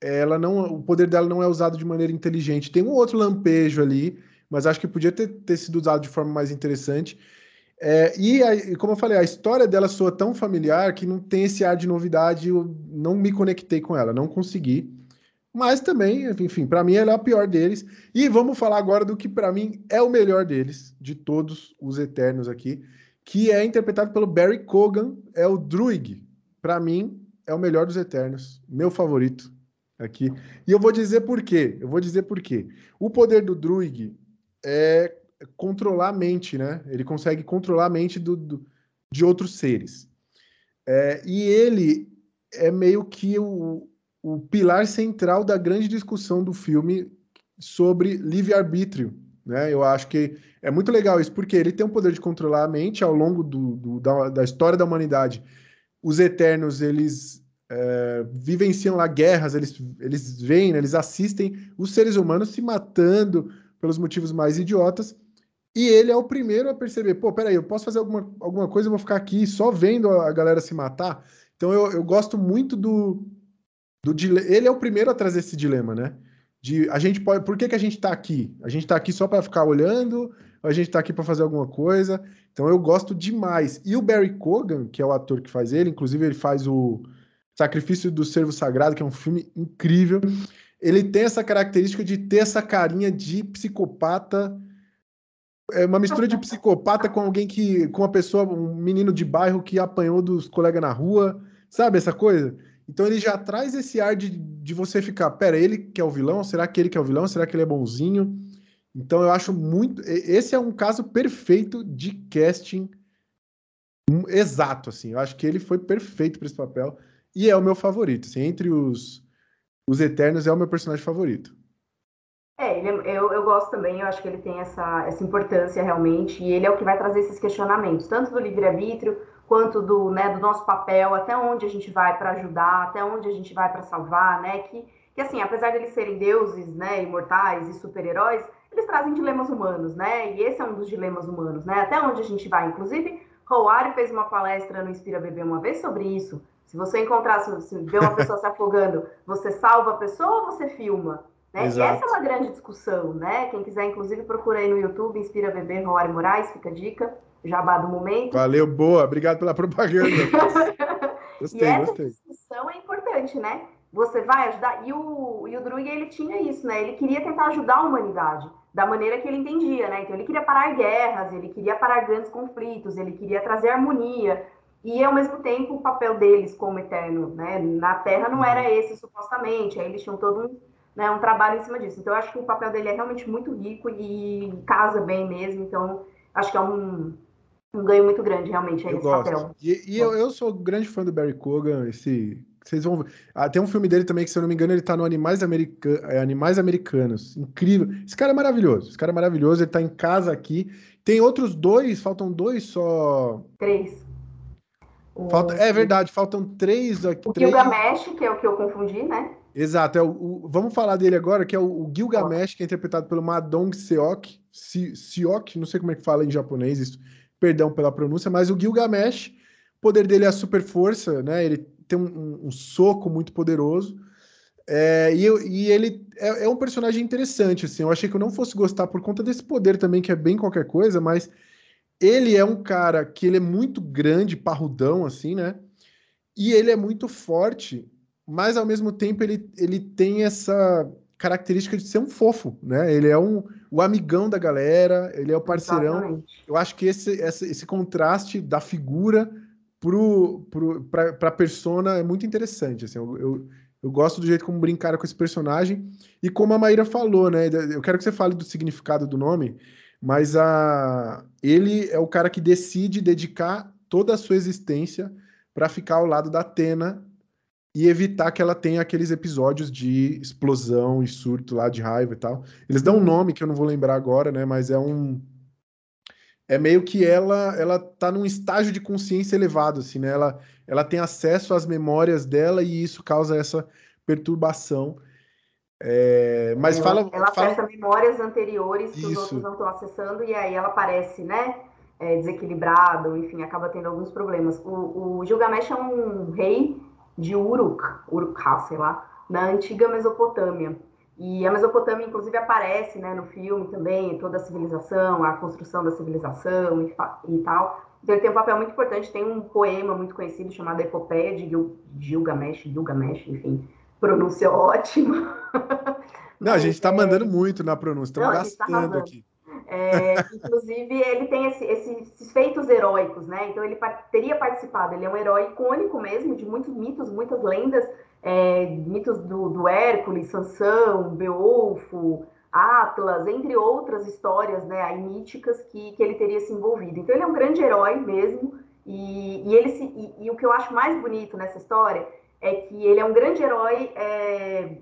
Speaker 1: ela não, o poder dela não é usado de maneira inteligente. Tem um outro lampejo ali, mas acho que podia ter, ter sido usado de forma mais interessante. É, e, a, como eu falei, a história dela soa tão familiar que não tem esse ar de novidade. Eu não me conectei com ela, não consegui. Mas também, enfim, para mim ela é a pior deles. E vamos falar agora do que para mim é o melhor deles, de todos os Eternos aqui, que é interpretado pelo Barry Cogan, é o Druig. Para mim, é o melhor dos Eternos, meu favorito aqui. E eu vou dizer por quê. Eu vou dizer por quê. O poder do Druig é controlar a mente, né? Ele consegue controlar a mente do, do de outros seres. É, e ele é meio que o, o pilar central da grande discussão do filme sobre livre-arbítrio. Né? Eu acho que é muito legal isso, porque ele tem o poder de controlar a mente ao longo do, do da, da, história da humanidade. Os Eternos, eles é, vivenciam lá guerras, eles, eles veem, né? eles assistem os seres humanos se matando pelos motivos mais idiotas, e ele é o primeiro a perceber, pô, peraí, eu posso fazer alguma, alguma coisa, eu vou ficar aqui só vendo a galera se matar? Então eu, eu gosto muito do, do ele é o primeiro a trazer esse dilema, né? De a gente pode, por que, que a gente está aqui? A gente está aqui só para ficar olhando? A gente está aqui para fazer alguma coisa? Então eu gosto demais. E o Barry Cogan, que é o ator que faz ele, inclusive ele faz o Sacrifício do Servo Sagrado, que é um filme incrível. Ele tem essa característica de ter essa carinha de psicopata é uma mistura de psicopata com alguém que. com uma pessoa, um menino de bairro que apanhou dos colegas na rua, sabe essa coisa? Então ele já traz esse ar de, de você ficar, pera, ele que é o vilão? Será que ele que é o vilão? Será que ele é bonzinho? Então eu acho muito. Esse é um caso perfeito de casting exato, assim. Eu acho que ele foi perfeito para esse papel e é o meu favorito. Assim, entre os, os Eternos, é o meu personagem favorito.
Speaker 2: É, ele, é, eu, eu gosto também, eu acho que ele tem essa, essa importância realmente, e ele é o que vai trazer esses questionamentos, tanto do livre-arbítrio, quanto do, né, do nosso papel, até onde a gente vai para ajudar, até onde a gente vai para salvar, né? Que, que assim, apesar de eles serem deuses, né, imortais e super-heróis, eles trazem dilemas humanos, né? E esse é um dos dilemas humanos, né? Até onde a gente vai. Inclusive, Howard fez uma palestra no Inspira Bebê uma vez sobre isso. Se você encontrar, se vê uma pessoa se afogando, você salva a pessoa ou você filma? Né? Essa é uma grande discussão, né? Quem quiser, inclusive, procura aí no YouTube, Inspira Bebê, Roari Moraes, fica a dica, jabá do momento.
Speaker 1: Valeu, boa, obrigado pela propaganda.
Speaker 2: gostei, e essa gostei. discussão é importante, né? Você vai ajudar. E o, e o Druig, ele tinha isso, né? Ele queria tentar ajudar a humanidade da maneira que ele entendia, né? Então, ele queria parar guerras, ele queria parar grandes conflitos, ele queria trazer harmonia. E, ao mesmo tempo, o papel deles como eterno, né? Na Terra não era esse, supostamente. Aí eles tinham todo um né, um trabalho em cima disso. Então, eu acho que o papel dele é realmente muito rico e casa bem mesmo. Então, acho que é um, um ganho muito grande, realmente, aí, esse gosto. papel.
Speaker 1: E, e eu, eu, sou grande fã do Barry Cogan, esse. Vocês vão ah, tem um filme dele também que, se eu não me engano, ele tá no Animais, America... É, Animais Americanos. Incrível. Esse cara é maravilhoso. Esse cara é maravilhoso. Ele tá em casa aqui. Tem outros dois, faltam dois só.
Speaker 2: Três.
Speaker 1: Falta... É verdade, faltam três aqui.
Speaker 2: O três... Gilgamesh, que é o que eu confundi, né?
Speaker 1: Exato, é o, o, vamos falar dele agora, que é o, o Gilgamesh, que é interpretado pelo Madong Seok, Seok, não sei como é que fala em japonês isso, perdão pela pronúncia, mas o Gilgamesh, o poder dele é a super força, né? Ele tem um, um soco muito poderoso. É, e, e, ele é, é, um personagem interessante, assim. Eu achei que eu não fosse gostar por conta desse poder também, que é bem qualquer coisa, mas ele é um cara que ele é muito grande, parrudão, assim, né? E ele é muito forte mas ao mesmo tempo ele, ele tem essa característica de ser um fofo, né? Ele é um, o amigão da galera, ele é o parceirão. Exatamente. Eu acho que esse, esse, esse contraste da figura pro, pro, pra, pra persona é muito interessante, assim, eu, eu, eu, gosto do jeito como brincaram com esse personagem, e como a Maíra falou, né, eu quero que você fale do significado do nome, mas a, ele é o cara que decide dedicar toda a sua existência para ficar ao lado da Atena e evitar que ela tenha aqueles episódios de explosão e surto lá de raiva e tal. Eles dão um uhum. nome que eu não vou lembrar agora, né? Mas é um é meio que ela ela tá num estágio de consciência elevado assim, né? Ela ela tem acesso às memórias dela e isso causa essa perturbação. É, mas
Speaker 2: ela,
Speaker 1: fala.
Speaker 2: Ela
Speaker 1: fala...
Speaker 2: acessa memórias anteriores que Isso. os outros não estão acessando, e aí ela parece, né? É, desequilibrado, enfim, acaba tendo alguns problemas. O, o Gilgamesh é um rei de Uruk, Uruk, sei lá, na antiga Mesopotâmia. E a Mesopotâmia, inclusive, aparece né, no filme também, toda a civilização, a construção da civilização e, e, tal. Então ele tem um papel muito importante, tem um poema muito conhecido chamado Epopeia de Gilgamesh, Gilgamesh, enfim, pronúncia ótima.
Speaker 1: Não, a gente está é... mandando muito na pronúncia, estamos tá gastando tá aqui.
Speaker 2: É, inclusive, ele tem esse, esses feitos heróicos, né? Então, ele teria participado. Ele é um herói icônico mesmo, de muitos mitos, muitas lendas, é, mitos do, do Hércules, Sansão, Beowulfo, Atlas, entre outras histórias né, aí, míticas que, que ele teria se envolvido. Então, ele é um grande herói mesmo. E, e ele se, e, e, o que eu acho mais bonito nessa história é que ele é um grande herói é,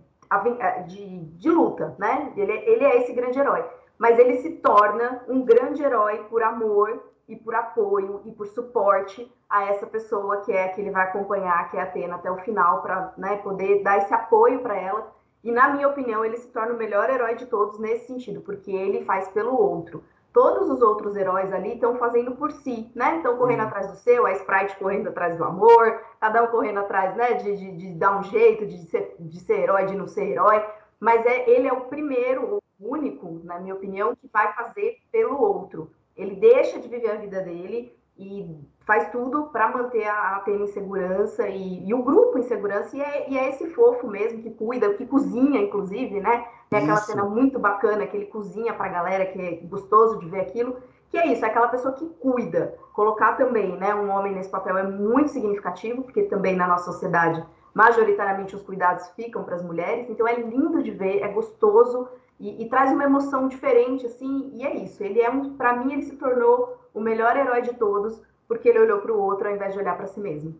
Speaker 2: de, de luta, né? Ele, ele é esse grande herói mas ele se torna um grande herói por amor e por apoio e por suporte a essa pessoa que é que ele vai acompanhar, que é a Atena, até o final, para né, poder dar esse apoio para ela. E, na minha opinião, ele se torna o melhor herói de todos nesse sentido, porque ele faz pelo outro. Todos os outros heróis ali estão fazendo por si, né? Estão correndo uhum. atrás do seu, a Sprite correndo atrás do amor, cada um correndo atrás, né? De, de, de dar um jeito, de ser, de ser herói, de não ser herói. Mas é, ele é o primeiro, único, na minha opinião, que vai fazer pelo outro. Ele deixa de viver a vida dele e faz tudo para manter a Atena em segurança e, e, o grupo em segurança, e é, e é, esse fofo mesmo que cuida, que cozinha, inclusive, né? Tem aquela isso. cena muito bacana que ele cozinha para a galera, que é gostoso de ver aquilo. Que é isso, é aquela pessoa que cuida. Colocar também né, um homem nesse papel é muito significativo, porque também na nossa sociedade, majoritariamente, os cuidados ficam para as mulheres. Então é lindo de ver, é gostoso e, e, traz uma emoção diferente, assim, e é isso. Ele é um, para mim, ele se tornou o melhor herói de todos, porque ele olhou para o outro ao invés de olhar para si mesmo.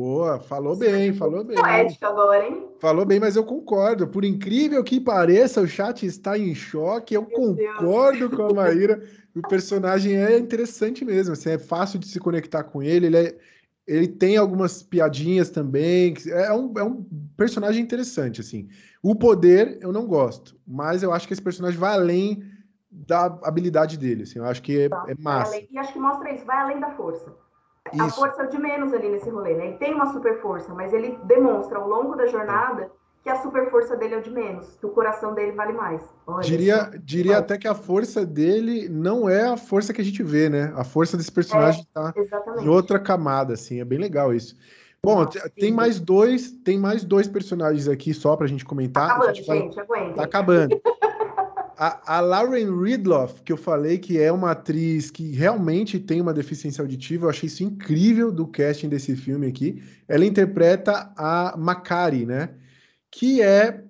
Speaker 1: Boa, falou bem, falou bem.
Speaker 2: Poético agora, hein?
Speaker 1: Falou bem, mas eu concordo. Por incrível que pareça, o chat está em choque. Eu Meu concordo Deus. com a Maíra. o personagem é interessante mesmo. Assim, é fácil de se conectar com ele. Ele, é, ele tem algumas piadinhas também. É um, é um personagem interessante, assim. O poder eu não gosto, mas eu acho que esse personagem vai além da habilidade dele, assim, eu acho que é, tá, é massa.
Speaker 2: e acho que mostra isso, vai além da força. Isso. A força é de menos ali nesse rolê, né? Ele tem uma super força, mas ele demonstra ao longo da jornada que a super força dele é o de menos, que o coração dele vale mais.
Speaker 1: Olha, diria diria até que a força dele não é a força que a gente vê, né? A força desse personagem está é, em outra camada, assim, é bem legal isso. Bom, tem mais dois, tem mais dois personagens aqui só pra gente comentar. Tá
Speaker 2: acabando, gente, aguenta.
Speaker 1: Tá acabando. A, a, Lauren Ridloff, que eu falei que é uma atriz que realmente tem uma deficiência auditiva, eu achei isso incrível do casting desse filme aqui. Ela interpreta a Macari, né? Que é,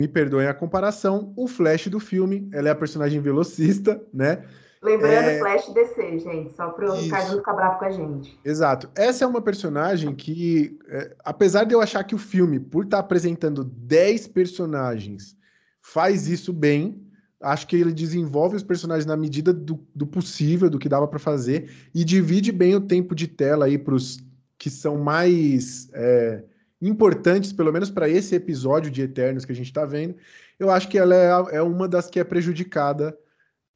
Speaker 1: me perdoem a comparação, o Flash do filme. Ela é a personagem velocista, né?
Speaker 2: Lembrando é... Flash DC, gente, só para o Ricardo não ficar bravo com a gente.
Speaker 1: Exato. Essa é uma personagem que, é, apesar de eu achar que o filme, por estar tá apresentando 10 personagens, faz isso bem, acho que ele desenvolve os personagens na medida do, do possível, do que dava para fazer, e divide bem o tempo de tela aí para os que são mais é, importantes, pelo menos para esse episódio de Eternos que a gente está vendo. Eu acho que ela é, é uma das que é prejudicada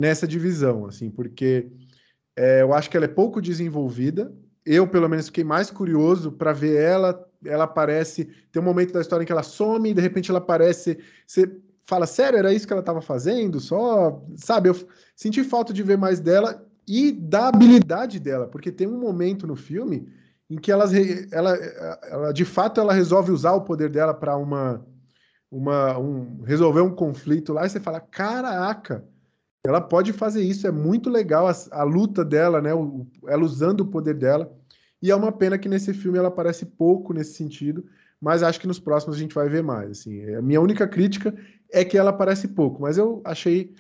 Speaker 1: nessa divisão, assim, porque é, eu acho que ela é pouco desenvolvida. Eu, pelo menos, fiquei mais curioso para ver ela. Ela aparece, tem um momento da história em que ela some e de repente ela aparece. Você fala, sério, era isso que ela estava fazendo? Só, sabe? Eu senti falta de ver mais dela e da habilidade dela, porque tem um momento no filme em que ela, ela, de fato, ela resolve usar o poder dela para uma, uma um, resolver um conflito lá e você fala, caraca, ela pode fazer isso, é muito legal a, a luta dela, né? O, ela usando o poder dela. E é uma pena que nesse filme ela aparece pouco nesse sentido, mas acho que nos próximos a gente vai ver mais. Assim, a minha única crítica é que ela aparece pouco, mas eu achei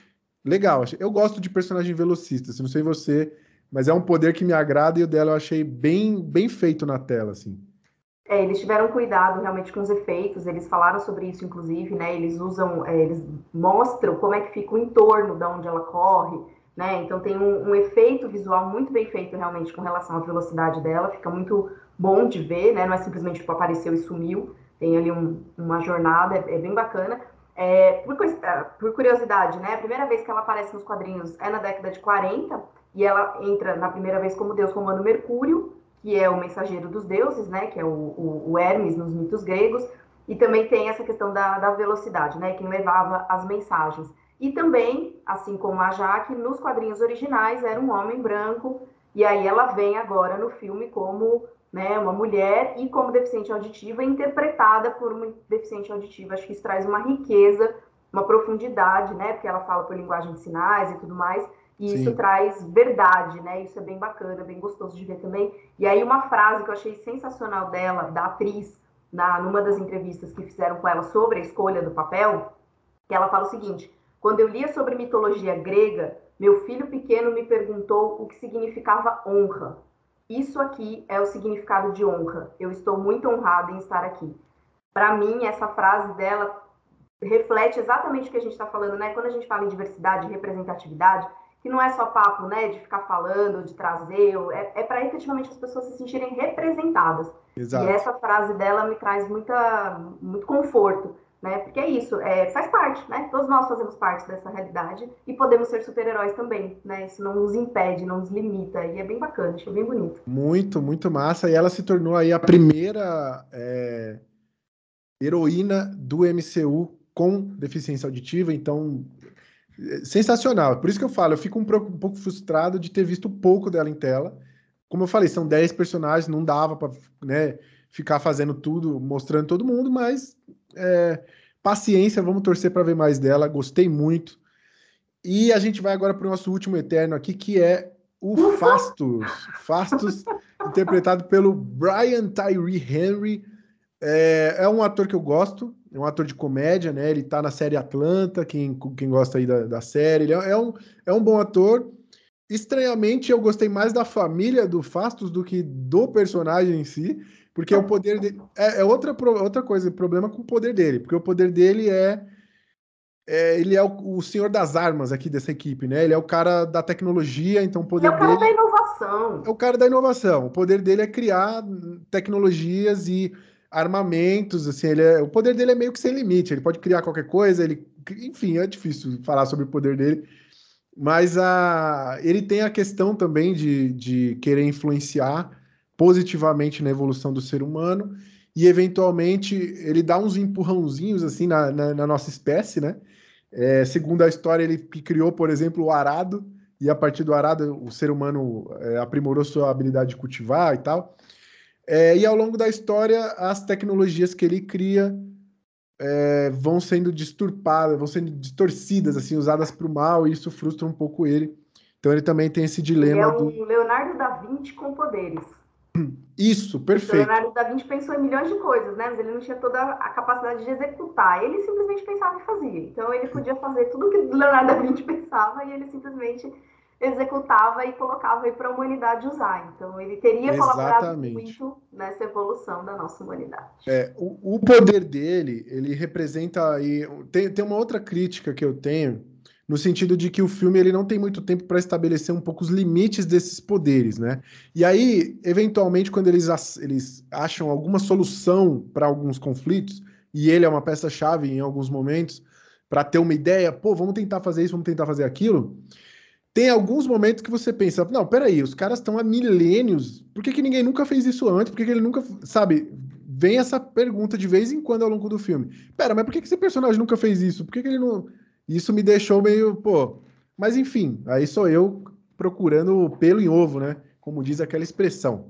Speaker 1: legal. Eu gosto de personagem velocista, assim, não sei você, mas é um poder que me agrada e o dela eu achei bem, bem feito na tela, assim.
Speaker 2: É, eles tiveram cuidado realmente com os efeitos, eles falaram sobre isso, inclusive, né? Eles usam, é, eles mostram como é que fica o entorno de onde ela corre, né? Então tem um, um, efeito visual muito bem feito realmente com relação à velocidade dela, fica muito bom de ver, né? Não é simplesmente tipo apareceu e sumiu, tem ali um, uma jornada, é, é bem bacana. É, por, por, curiosidade, né? A primeira vez que ela aparece nos quadrinhos é na década de 40 e ela entra na primeira vez como Deus comando Mercúrio que é o mensageiro dos deuses, né, que é o, o, o Hermes nos mitos gregos, e também tem essa questão da, da, velocidade, né, quem levava as mensagens. E também, assim como a Jaque, nos quadrinhos originais era um homem branco, e aí ela vem agora no filme como né, uma mulher e como deficiente auditiva, interpretada por uma deficiente auditiva. Acho que isso traz uma riqueza uma profundidade, né? Porque ela fala por linguagem de sinais e tudo mais. E Sim. isso traz verdade, né? Isso é bem bacana, bem gostoso de ver também. E aí uma frase que eu achei sensacional dela, da atriz, na numa das entrevistas que fizeram com ela sobre a escolha do papel, que ela fala o seguinte: quando eu lia sobre mitologia grega, meu filho pequeno me perguntou o que significava honra. Isso aqui é o significado de honra. Eu estou muito honrada em estar aqui. Para mim, essa frase dela reflete exatamente o que a gente está falando, né? Quando a gente fala em diversidade e representatividade, que não é só papo, né, de ficar falando, de trazer, é, é para efetivamente as pessoas se sentirem representadas. Exato. E essa frase dela me traz muita, muito conforto, né? Porque é isso, é, faz parte, né? Todos nós fazemos parte dessa realidade e podemos ser super-heróis também, né? Isso não nos impede, não nos limita e é bem bacana, achei bem bonito.
Speaker 1: Muito, muito massa. E ela se tornou aí a primeira é, heroína do MCU com deficiência auditiva, então sensacional. Por isso que eu falo, eu fico um, pouco frustrado de ter visto pouco dela em tela. Como eu falei, são 10 personagens, não dava para né, ficar fazendo tudo, mostrando todo mundo, mas é, paciência, vamos torcer para ver mais dela. Gostei muito. E a gente vai agora para o nosso último Eterno aqui, que é o Fastos. Fastos, interpretado pelo Brian Tyree Henry. É, é um ator que eu gosto, é um ator de comédia, né? Ele tá na série Atlanta, quem, quem gosta aí da, da série. Ele é, é, um, é um bom ator. Estranhamente, eu gostei mais da família do Fastos do que do personagem em si, porque o poder dele. É, é outra, outra coisa, problema com o poder dele, porque o poder dele é. é ele é o, o, senhor das armas aqui dessa equipe, né? Ele é o cara da tecnologia, então o poder
Speaker 2: dele. É o cara
Speaker 1: dele,
Speaker 2: da inovação.
Speaker 1: É o cara da inovação. O poder dele é criar tecnologias e armamentos, assim, ele é, o poder dele é meio que sem limite, ele pode criar qualquer coisa, ele, enfim, é difícil falar sobre o poder dele, mas a, ele tem a questão também de, de querer influenciar positivamente na evolução do ser humano e eventualmente ele dá uns empurrãozinhos assim na, na, na nossa espécie, né? É, segundo a história, ele criou, por exemplo, o arado, e a partir do arado o ser humano é, aprimorou sua habilidade de cultivar e tal. É, e ao longo da história, as tecnologias que ele cria é, vão sendo disturpadas, vão sendo distorcidas, assim, usadas para o mal, e isso frustra um pouco ele. Então ele também tem esse dilema. Ele é
Speaker 2: um do... Leonardo da Vinci com poderes.
Speaker 1: Isso, perfeito.
Speaker 2: O Leonardo da Vinci pensou em milhões de coisas, né? Mas ele não tinha toda a capacidade de executar. Ele simplesmente pensava e fazia. Então ele podia fazer tudo o que Leonardo da Vinci pensava e ele simplesmente executava e colocava aí para a humanidade usar. Então, ele teria colaborado muito nessa evolução da nossa humanidade.
Speaker 1: É, o, o poder dele, ele representa aí. Tem, tem uma outra crítica que eu tenho, no sentido de que o filme ele não tem muito tempo para estabelecer um pouco os limites desses poderes, né? E aí, eventualmente, quando eles, eles acham alguma solução para alguns conflitos, e ele é uma peça-chave em alguns momentos, para ter uma ideia, pô, vamos tentar fazer isso, vamos tentar fazer aquilo tem alguns momentos que você pensa, não, peraí, os caras estão há milênios, por que, que ninguém nunca fez isso antes? Por que, que ele nunca, sabe? Vem essa pergunta de vez em quando ao longo do filme. Pera, mas por que, que esse personagem nunca fez isso? Por que, que ele não. Isso me deixou meio, pô. Mas enfim, aí sou eu procurando pelo em ovo, né? Como diz aquela expressão.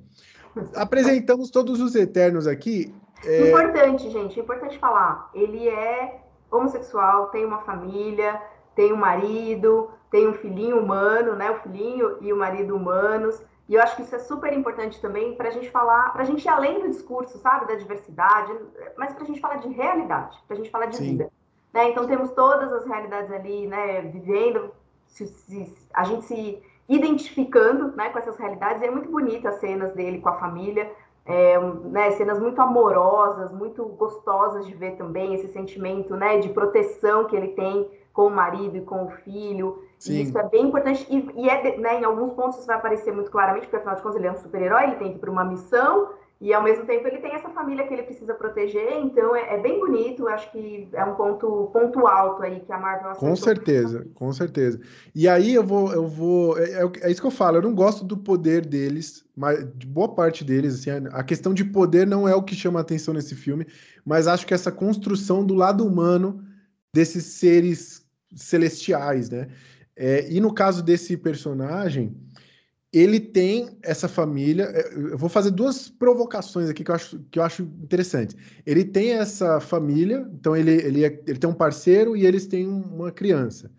Speaker 1: Apresentamos todos os Eternos aqui.
Speaker 2: É... Importante, gente, importante falar. Ele é homossexual, tem uma família, tem um marido, tem um filhinho humano, né? O filhinho e o marido humanos. E eu acho que isso é super importante também para a gente falar, para a gente ir além do discurso, sabe, da diversidade, mas para a gente falar de realidade, para a gente falar de Sim. vida. Né? Então temos todas as realidades ali, né, vivendo, se, se, a gente se identificando né, com essas realidades. E é muito bonita as cenas dele com a família, é, né, cenas muito amorosas, muito gostosas de ver também esse sentimento né, de proteção que ele tem com o marido e com o filho. Sim. E isso é bem importante. E, e é, né, em alguns pontos isso vai aparecer muito claramente, porque afinal de contas ele é um super-herói, ele tem que ir para uma missão, e ao mesmo tempo ele tem essa família que ele precisa proteger, então é, é bem bonito, acho que é um ponto, ponto alto aí que a Marvel
Speaker 1: acertou. Com certeza, com certeza. E aí eu vou, eu vou, é, é, é, isso que eu falo, eu não gosto do poder deles, mas de boa parte deles, assim, a questão de poder não é o que chama a atenção nesse filme, mas acho que essa construção do lado humano desses seres celestiais, né? É, e no caso desse personagem, ele tem essa família. É, eu vou fazer duas provocações aqui que eu acho, que eu acho interessante. Ele tem essa família, então ele, ele, é, ele tem um parceiro e eles têm uma criança.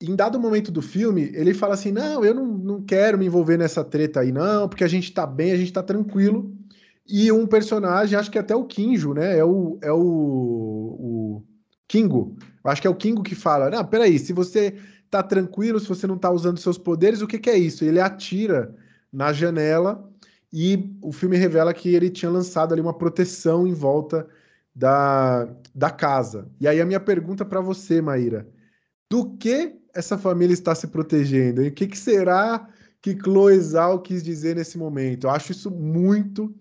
Speaker 1: Em dado momento do filme, ele fala assim: Não, eu não, não quero me envolver nessa treta aí, não, porque a gente tá bem, a gente tá tranquilo. E um personagem, acho que até o Kinjo, né? É o, é o, o Kingo. Eu acho que é o Kingo que fala: Não, peraí, se você tá tranquilo, se você não tá usando seus poderes, o que, que é isso? Ele atira na janela e o filme revela que ele tinha lançado ali uma proteção em volta da, da casa. E aí a minha pergunta para você, Maíra, do que essa família está se protegendo? E o que, que será que Chloe quis dizer nesse momento? Eu acho isso muito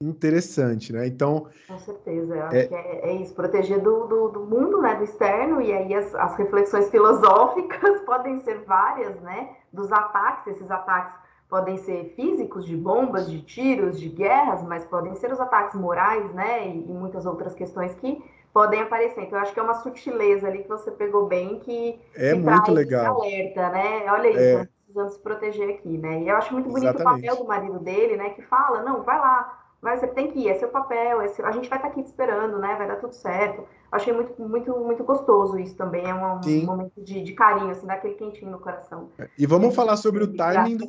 Speaker 1: interessante, né? Então.
Speaker 2: Com certeza, eu acho é... que é, é, isso, proteger do, do, do, mundo, né? Do externo, e aí as, as reflexões filosóficas podem ser várias, né? Dos ataques, esses ataques podem ser físicos, de bombas, de tiros, de guerras, mas podem ser os ataques morais, né? E, e muitas outras questões que podem aparecer. Então, eu acho que é uma sutileza ali que você pegou bem que,
Speaker 1: é que muito legal.
Speaker 2: alerta, né? Olha isso, é... precisamos se proteger aqui, né? E eu acho muito bonito Exatamente. o papel do marido dele, né? Que fala, não, vai lá, mas você tem que ir, é seu papel, é seu... a gente vai estar aqui te esperando, né? Vai dar tudo certo. Achei muito, muito, muito gostoso isso também. É um, um momento de, de, carinho, assim, daquele quentinho no coração.
Speaker 1: E vamos é, falar sobre o timing do.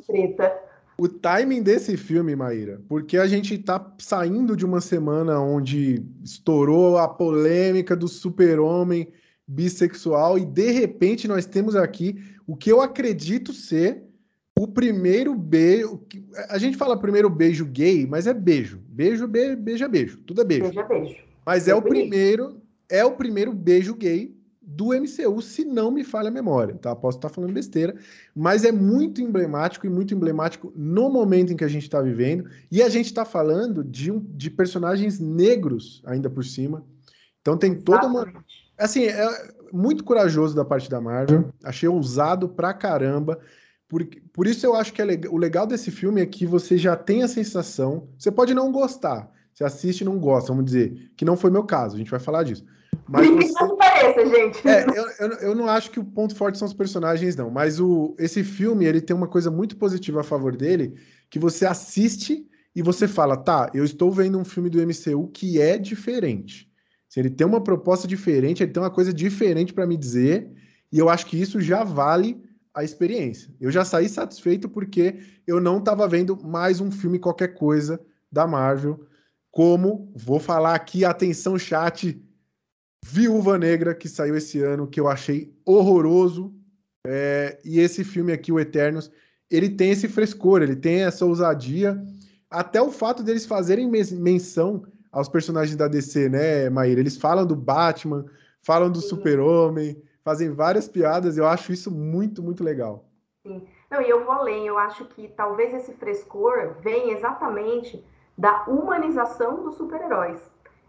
Speaker 1: O timing desse filme, Maíra, porque a gente tá saindo de uma semana onde estourou a polêmica do super-homem bissexual e de repente nós temos aqui o que eu acredito ser o primeiro beijo. A gente fala primeiro beijo gay, mas é beijo. Beijo, be, beija, beijo. Tudo é beijo.
Speaker 2: Beija, beijo.
Speaker 1: Mas é, é o primeiro, é o primeiro beijo gay do MCU, se não me falha a memória, tá? Posso estar falando besteira, mas é muito emblemático e muito emblemático no momento em que a gente está vivendo. E a gente está falando de, um, de personagens negros ainda por cima. Então tem toda uma. Assim, é muito corajoso da parte da Marvel. Achei ousado pra caramba. Por, por isso eu acho que é legal, o legal desse filme é que você já tem a sensação. Você pode não gostar. Você assiste e não gosta, vamos dizer. Que não foi meu caso, a gente vai falar disso.
Speaker 2: Mas você... não pareça, gente.
Speaker 1: É, eu, eu, eu, não acho que o ponto forte são os personagens, não. Mas o, esse filme, ele tem uma coisa muito positiva a favor dele, que você assiste e você fala, tá, eu estou vendo um filme do MCU que é diferente. Se ele tem uma proposta diferente, ele tem uma coisa diferente para me dizer, e eu acho que isso já vale a experiência. Eu já saí satisfeito porque eu não estava vendo mais um filme qualquer coisa da Marvel, como vou falar aqui, atenção chat, Viúva Negra que saiu esse ano, que eu achei horroroso, é, e esse filme aqui, o Eternos, ele tem esse frescor, ele tem essa ousadia, até o fato deles fazerem menção aos personagens da DC, né, Maíra? Eles falam do Batman, falam do Super-Homem, fazem várias piadas, eu acho isso muito, muito legal.
Speaker 2: Sim. Não, e eu vou além, eu acho que talvez esse frescor vem exatamente da humanização dos super-heróis.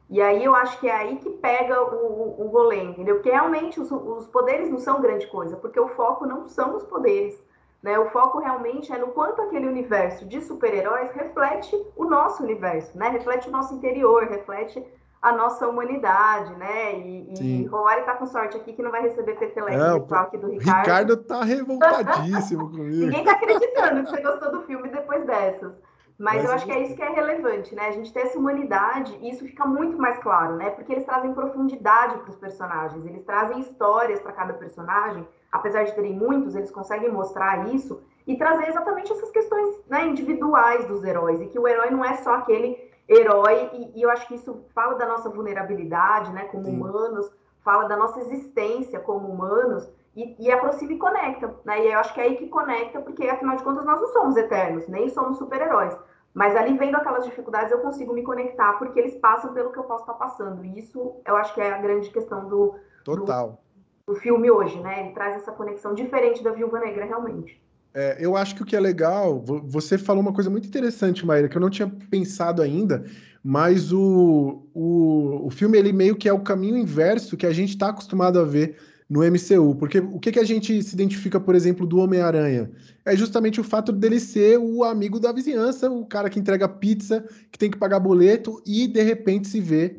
Speaker 2: E aí eu acho que é aí que pega o, o, o entendeu? Porque realmente os, os, poderes não são grande coisa, porque o foco não são os poderes, né? O foco realmente é no quanto aquele universo de super-heróis reflete o nosso universo, né? Reflete o nosso interior, reflete a nossa humanidade, né? E, e Roari tá com sorte aqui que não vai receber peteleco é, virtual aqui do Ricardo.
Speaker 1: Ricardo tá revoltadíssimo comigo.
Speaker 2: Ninguém tá acreditando que você gostou do filme depois dessas. Mas, Mas eu acho que é isso que é relevante, né? A gente ter essa humanidade, e isso fica muito mais claro, né? Porque eles trazem profundidade para os personagens, eles trazem histórias para cada personagem, apesar de terem muitos, eles conseguem mostrar isso e trazer exatamente essas questões né, individuais dos heróis, e que o herói não é só aquele herói, e, e, eu acho que isso fala da nossa vulnerabilidade, né, como Sim. humanos, fala da nossa existência como humanos, e, e, aproxima e conecta, né, e eu acho que é aí que conecta, porque afinal de contas nós não somos eternos, nem somos super-heróis, mas ali vendo aquelas dificuldades eu consigo me conectar, porque eles passam pelo que eu posso estar passando, e isso eu acho que é a grande questão do...
Speaker 1: Total.
Speaker 2: Do, do filme hoje, né, ele traz essa conexão diferente da Viúva Negra, realmente.
Speaker 1: É, eu acho que o que é legal, você falou uma coisa muito interessante, Maíra, que eu não tinha pensado ainda, mas o, o, o filme ele meio que é o caminho inverso que a gente está acostumado a ver no MCU. Porque o que, que a gente se identifica, por exemplo, do Homem-Aranha? É justamente o fato dele ser o amigo da vizinhança, o cara que entrega pizza, que tem que pagar boleto e de repente se vê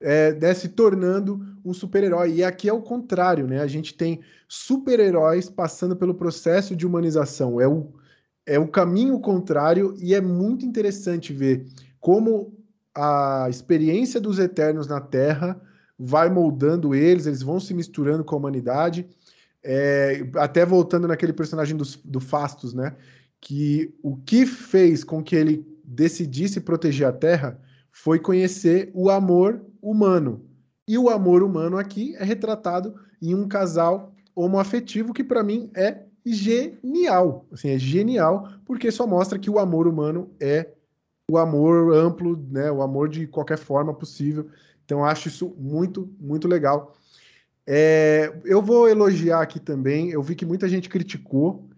Speaker 1: é, né, se tornando um super-herói. E aqui é o contrário, né? A gente tem super-heróis passando pelo processo de humanização. É o, é o caminho contrário e é muito interessante ver como a experiência dos Eternos na Terra vai moldando eles, eles vão se misturando com a humanidade. É, até voltando naquele personagem do, do Fastos, né? Que o que fez com que ele decidisse proteger a Terra foi conhecer o amor humano. E o amor humano aqui é retratado em um casal homoafetivo que para mim é genial. Assim, é genial porque só mostra que o amor humano é o amor amplo, né, o amor de qualquer forma possível. Então acho isso muito, muito legal. É, eu vou elogiar aqui também. Eu vi que muita gente criticou,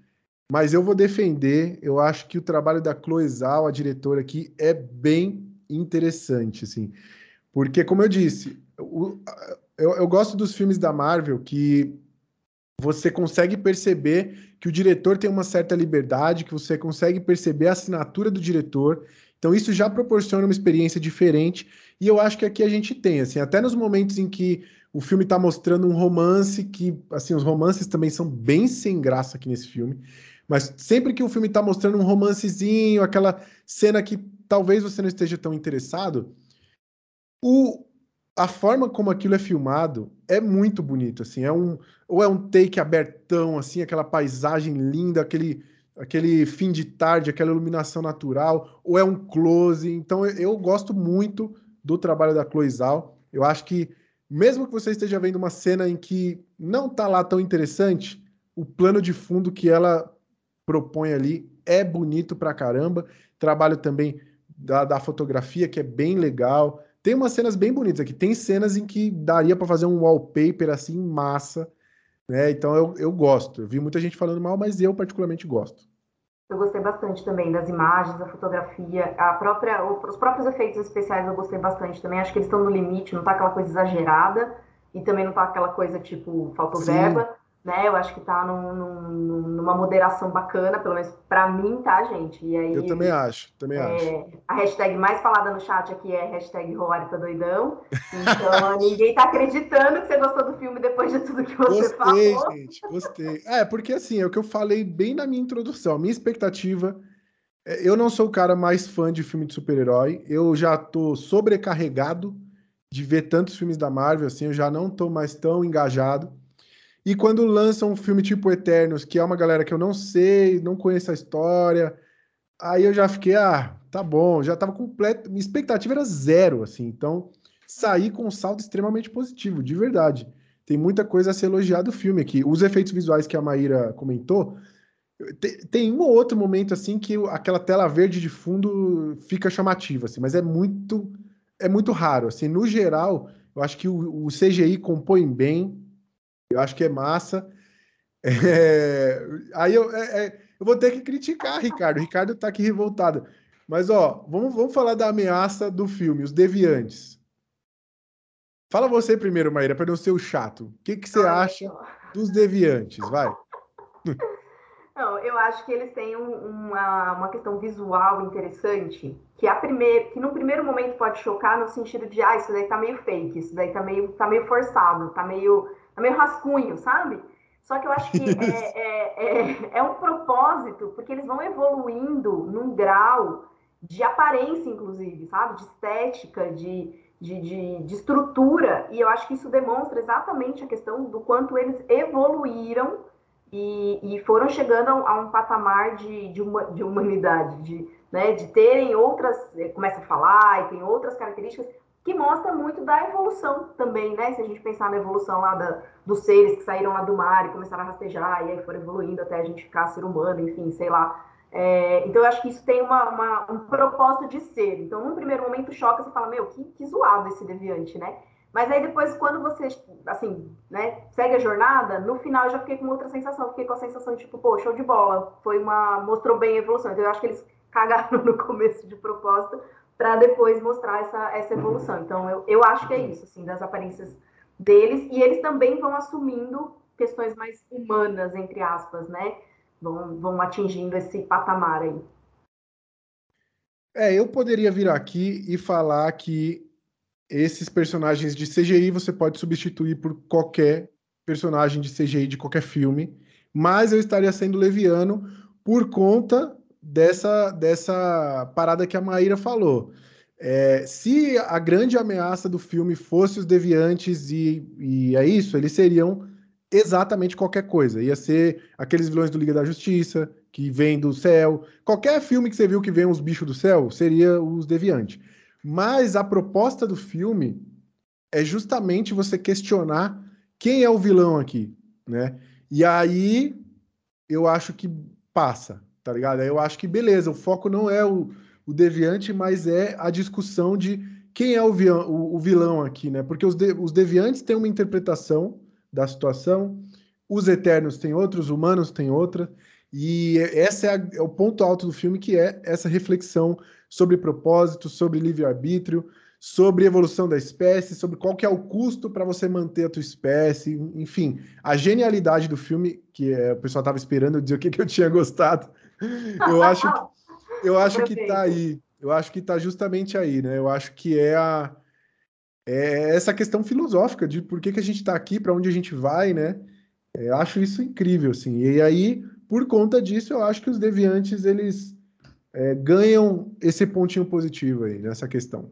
Speaker 1: mas eu vou defender. Eu acho que o trabalho da Chloe Zhao, a diretora aqui, é bem interessante, assim, porque como eu disse, o, eu, eu gosto dos filmes da Marvel que você consegue perceber que o diretor tem uma certa liberdade, que você consegue perceber a assinatura do diretor. Então isso já proporciona uma experiência diferente e eu acho que aqui a gente tem, assim, até nos momentos em que o filme está mostrando um romance que, assim, os romances também são bem sem graça aqui nesse filme, mas sempre que o filme está mostrando um romancezinho, aquela cena que talvez você não esteja tão interessado, o, a forma como aquilo é filmado é muito bonito, assim, é um ou é um take abertão, assim, aquela paisagem linda, aquele aquele fim de tarde, aquela iluminação natural, ou é um close. Então eu, eu gosto muito do trabalho da Chloe Zhao. Eu acho que mesmo que você esteja vendo uma cena em que não tá lá tão interessante, o plano de fundo que ela propõe ali é bonito pra caramba. Trabalho também da, da fotografia que é bem legal. Tem umas cenas bem bonitas aqui. Tem cenas em que daria para fazer um wallpaper assim, massa. Né? Então eu, eu gosto. Eu vi muita gente falando mal, mas eu particularmente gosto.
Speaker 2: Eu gostei bastante também das imagens, da fotografia, a própria, os próprios efeitos especiais eu gostei bastante também. Acho que eles estão no limite, não tá aquela coisa exagerada e também não tá aquela coisa tipo faltou verba né? Eu acho que tá num, num, numa moderação bacana, pelo menos para mim, tá, gente? E aí,
Speaker 1: eu também acho, também
Speaker 2: é,
Speaker 1: acho.
Speaker 2: A hashtag mais falada no chat aqui é hashtag Roari tá doidão. Então, ninguém tá acreditando que você gostou do filme depois de tudo que você
Speaker 1: gostei, falou. gente, gostei. É, porque assim, é o que eu falei bem na minha introdução. A minha expectativa... É, eu não sou o cara mais fã de filme de super-herói. Eu já tô sobrecarregado de ver tantos filmes da Marvel, assim, eu já não tô mais tão engajado. E quando lançam um filme tipo Eternos, que é uma galera que eu não sei, não conheço a história, aí eu já fiquei, ah, tá bom, já tava completo, minha expectativa era zero, assim, então saí com um saldo extremamente positivo, de verdade. Tem muita coisa a ser elogiada do filme aqui. Os efeitos visuais que a Maíra comentou, tem, tem um ou outro momento assim que aquela tela verde de fundo fica chamativa, assim, mas é muito é muito raro, assim, no geral, eu acho que o, o CGI compõe bem, eu acho que é massa. É... Aí eu, é, é... eu vou ter que criticar, Ricardo. O Ricardo tá aqui revoltado. Mas, ó, vamos, vamos falar da ameaça do filme, os deviantes. Fala você primeiro, Maíra, para não ser o chato. O que, que você acha dos deviantes? Vai.
Speaker 2: Não, eu acho que eles têm um, uma, uma questão visual interessante, que, a primeir, que no primeiro momento pode chocar no sentido de, ah, isso daí tá meio fake, isso daí tá meio, tá meio forçado, tá meio é meio rascunho, sabe? Só que eu acho que é, é, é, é, um propósito, porque eles vão evoluindo num grau de aparência, inclusive, sabe? De estética, de, de, de, de estrutura, e eu acho que isso demonstra exatamente a questão do quanto eles evoluíram e, e foram chegando a um patamar de, de, uma, de humanidade, de, né, de terem outras, eh, começa a falar e tem outras características que mostra muito da evolução também, né? Se a gente pensar na evolução lá da, dos seres que saíram lá do mar e começaram a rastejar, e aí foram evoluindo até a gente ficar ser humano, enfim, sei lá. É, então, eu acho que isso tem uma, uma, um propósito de ser. Então, num primeiro momento, choca, você fala, meu, que, que zoado esse deviante, né? Mas aí depois, quando você, assim, né, segue a jornada, no final eu já fiquei com outra sensação. Fiquei com a sensação de, tipo, pô, show de bola. Foi uma... mostrou bem a evolução. Então, eu acho que eles cagaram no começo de propósito, para depois mostrar essa, essa evolução. Então, eu, eu acho que é isso, assim, das aparências deles, e eles também vão assumindo questões mais humanas, entre aspas, né? Vão, vão atingindo esse patamar aí.
Speaker 1: É, eu poderia vir aqui e falar que esses personagens de CGI você pode substituir por qualquer personagem de CGI de qualquer filme, mas eu estaria sendo leviano por conta dessa, dessa parada que a Maíra falou. É, se a grande ameaça do filme fosse os deviantes e, e é isso, eles seriam exatamente qualquer coisa. Ia ser aqueles vilões do Liga da Justiça, que vem do céu. Qualquer filme que você viu que vem os bichos do céu, seria os deviantes. Mas a proposta do filme é justamente você questionar quem é o vilão aqui, né? E aí eu acho que passa, tá ligado? Eu acho que beleza, o foco não é o, o deviante, mas é a discussão de quem é o, vilão, o, o vilão aqui, né? Porque os, de, os deviantes têm uma interpretação da situação, os eternos têm outra, os humanos têm outra, e esse é, é, o ponto alto do filme, que é essa reflexão sobre propósito, sobre livre-arbítrio, sobre evolução da espécie, sobre qual que é o custo para você manter a tua espécie, enfim, a genialidade do filme, que é, o pessoal estava esperando eu dizer o que, que eu tinha gostado, eu acho que, eu acho que tá aí, eu acho que tá justamente aí, né? Eu acho que é a é essa questão filosófica de por que, que a gente está aqui, para onde a gente vai, né? É, eu acho isso incrível, assim. E aí, por conta disso, eu acho que os deviantes eles é, ganham esse pontinho positivo aí nessa questão.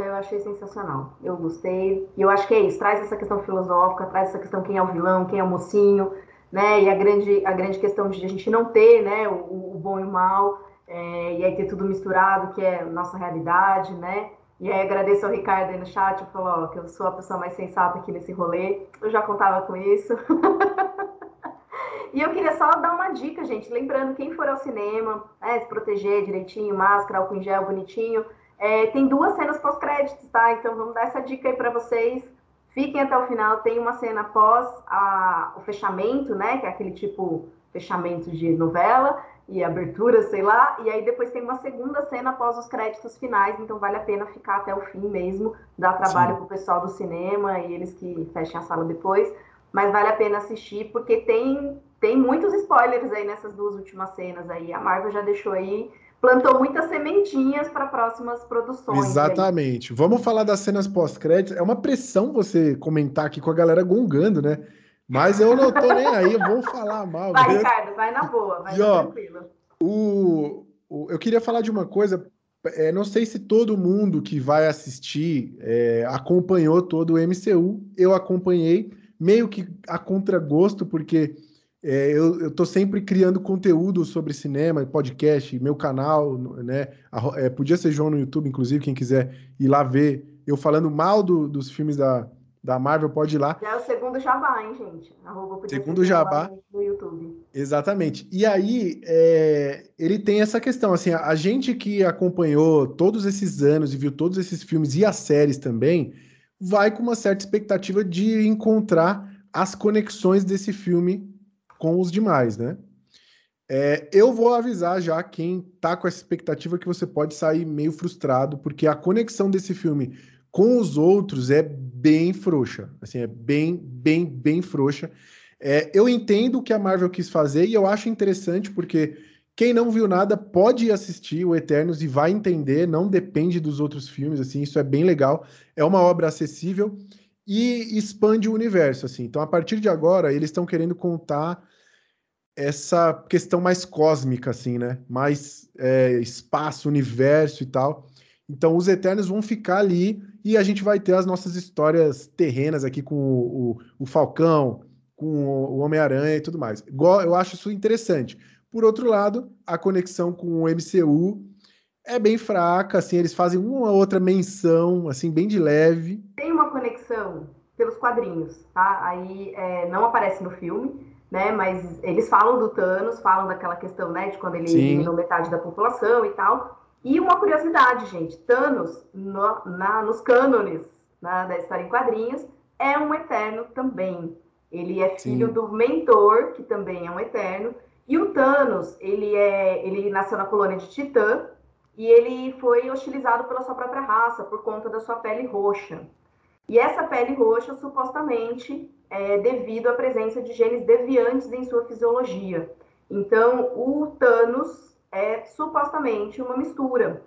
Speaker 2: Eu achei sensacional. Eu gostei. E eu acho que é isso. Traz essa questão filosófica, traz essa questão quem é o vilão, quem é o mocinho, né? E a grande, a grande questão de a gente não ter, né? O, o bom e o mal. É, e aí ter tudo misturado, que é nossa realidade, né? E aí agradeço ao Ricardo aí no chat, falou que eu sou a pessoa mais sensata aqui nesse rolê. Eu já contava com isso. e eu queria só dar uma dica, gente. Lembrando, quem for ao cinema, né, se proteger direitinho, máscara, álcool em gel bonitinho. É, tem duas cenas pós-créditos, tá? Então vamos dar essa dica aí para vocês. Fiquem até o final. Tem uma cena pós a, o fechamento, né? Que é aquele tipo fechamento de novela e abertura, sei lá, e aí depois tem uma segunda cena após os créditos finais, então vale a pena ficar até o fim mesmo, dar trabalho para o pessoal do cinema e eles que fechem a sala depois, mas vale a pena assistir porque tem tem muitos spoilers aí nessas duas últimas cenas aí. A Marvel já deixou aí plantou muitas sementinhas para próximas produções.
Speaker 1: Exatamente. Aí. Vamos falar das cenas pós-créditos. É uma pressão você comentar aqui com a galera gongando, né? Mas eu não tô nem aí, eu vou falar mal.
Speaker 2: Vai, Ricardo, vai na boa, vai e, ó, tranquilo.
Speaker 1: O, o, eu queria falar de uma coisa, é, não sei se todo mundo que vai assistir é, acompanhou todo o MCU, eu acompanhei, meio que a contragosto, porque é, eu, tô sempre criando conteúdo sobre cinema, podcast, meu canal, né? É, podia ser João no YouTube, inclusive, quem quiser ir lá ver eu falando mal do, dos filmes da, da Marvel, pode ir lá.
Speaker 2: Já é o segundo jabá, hein, gente?
Speaker 1: segundo jabá.
Speaker 2: No YouTube.
Speaker 1: Exatamente. E aí, é, ele tem essa questão, assim, a, a, gente que acompanhou todos esses anos e viu todos esses filmes e as séries também, vai com uma certa expectativa de encontrar as conexões desse filme com os demais, né? É, eu vou avisar já quem tá com essa expectativa que você pode sair meio frustrado, porque a conexão desse filme com os outros é bem frouxa. Assim, é bem, bem, bem frouxa. É, eu entendo o que a Marvel quis fazer e eu acho interessante porque quem não viu nada pode assistir o Eternos e vai entender, não depende dos outros filmes, assim, isso é bem legal. É uma obra acessível e expande o universo, assim. Então, a partir de agora, eles estão querendo contar essa questão mais cósmica, assim, né? Mais é, espaço, universo e tal. Então, os Eternos vão ficar ali e a gente vai ter as nossas histórias terrenas aqui com o, o, o Falcão, com o Homem-Aranha e tudo mais. Eu acho isso interessante. Por outro lado, a conexão com o MCU é bem fraca, assim, eles fazem uma outra menção, assim, bem de leve.
Speaker 2: Tem uma conexão pelos quadrinhos, tá? Aí é, não aparece no filme, né? Mas eles falam do Thanos, falam daquela questão, né, de quando ele eliminou metade da população e tal. E uma curiosidade, gente: Thanos, no, na, nos cânones na, da história em quadrinhos, é um eterno também. Ele é filho Sim. do mentor, que também é um eterno. E o Thanos, ele, é, ele nasceu na colônia de Titã e ele foi hostilizado pela sua própria raça por conta da sua pele roxa. E essa pele roxa, supostamente, é devido à presença de genes deviantes em sua fisiologia. Então, o Thanos é supostamente uma mistura,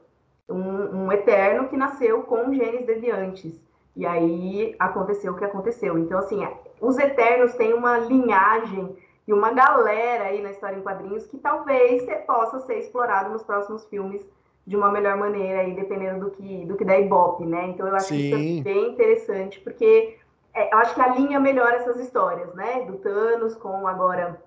Speaker 2: um, um eterno que nasceu com genes deviantes. E aí aconteceu o que aconteceu. Então, assim, os eternos têm uma linhagem e uma galera aí na história em quadrinhos que talvez possa ser explorado nos próximos filmes de uma melhor maneira aí, dependendo do que, do que da Ibope, né? Então eu acho Sim. que isso é bem interessante, porque é, eu acho que alinha melhor essas histórias, né? Do Thanos com agora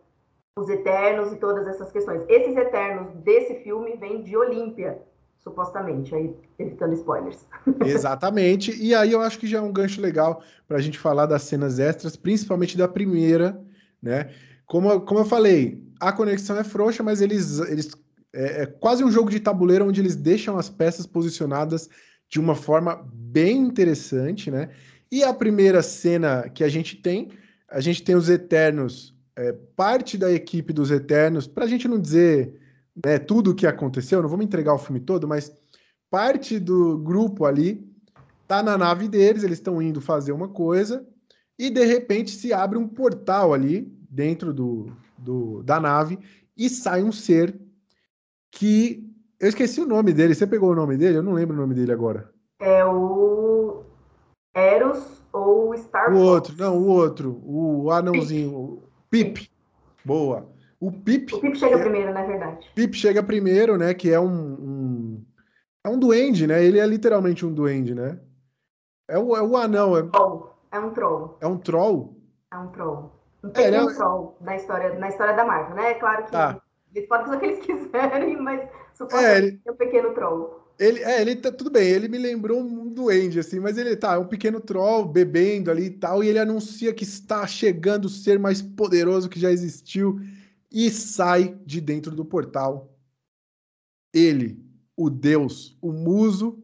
Speaker 2: os Eternos e todas essas questões. Esses Eternos desse filme vêm de Olímpia, supostamente, aí evitando spoilers.
Speaker 1: Exatamente, e aí eu acho que já é um gancho legal para a gente falar das cenas extras, principalmente da primeira, né? Como, como eu falei, a conexão é frouxa, mas eles, eles é, é quase um jogo de tabuleiro onde eles deixam as peças posicionadas de uma forma bem interessante, né? E a primeira cena que a gente tem, a gente tem os Eternos, é, parte da equipe dos Eternos, para a gente não dizer né, tudo o que aconteceu, não vamos entregar o filme todo, mas parte do grupo ali tá na nave deles, eles estão indo fazer uma coisa, e de repente se abre um portal ali dentro do, do, da nave e sai um ser que. Eu esqueci o nome dele. Você pegou o nome dele? Eu não lembro o nome dele agora.
Speaker 2: É o Eros ou Star
Speaker 1: O outro, não, o outro. O anãozinho. O Pip. Boa. O Pip.
Speaker 2: O Pip chega é... primeiro, na verdade.
Speaker 1: Pip chega primeiro, né? Que é um, um, É um duende, né? Ele é literalmente um duende, né? É o, é o anão.
Speaker 2: É... é um troll.
Speaker 1: É um troll?
Speaker 2: É um troll. Um é, é... troll na história, na história da Marvel, né? É claro que tá. Eles podem fazer o que eles quiserem, mas supostamente é, ele... é um pequeno troll.
Speaker 1: Ele, é, ele tá tudo bem, ele me lembrou um duende, assim, mas ele tá, é um pequeno troll bebendo ali e tal, e ele anuncia que está chegando o ser mais poderoso que já existiu e sai de dentro do portal. Ele, o Deus, o muso,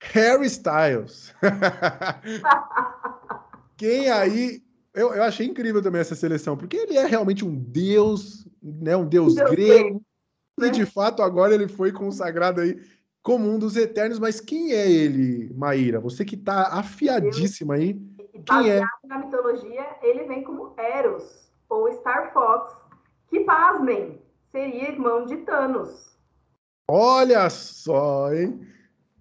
Speaker 1: Harry Styles. Quem aí. Eu, eu achei incrível também essa seleção, porque ele é realmente um deus, né? Um deus, deus grego. E de fato, agora ele foi consagrado aí como um dos eternos. Mas quem é ele, Maíra? Você que está afiadíssima aí. Quem é?
Speaker 2: na mitologia, ele vem como Eros, ou Star Fox, que, pasmem, seria irmão de Thanos.
Speaker 1: Olha só, hein?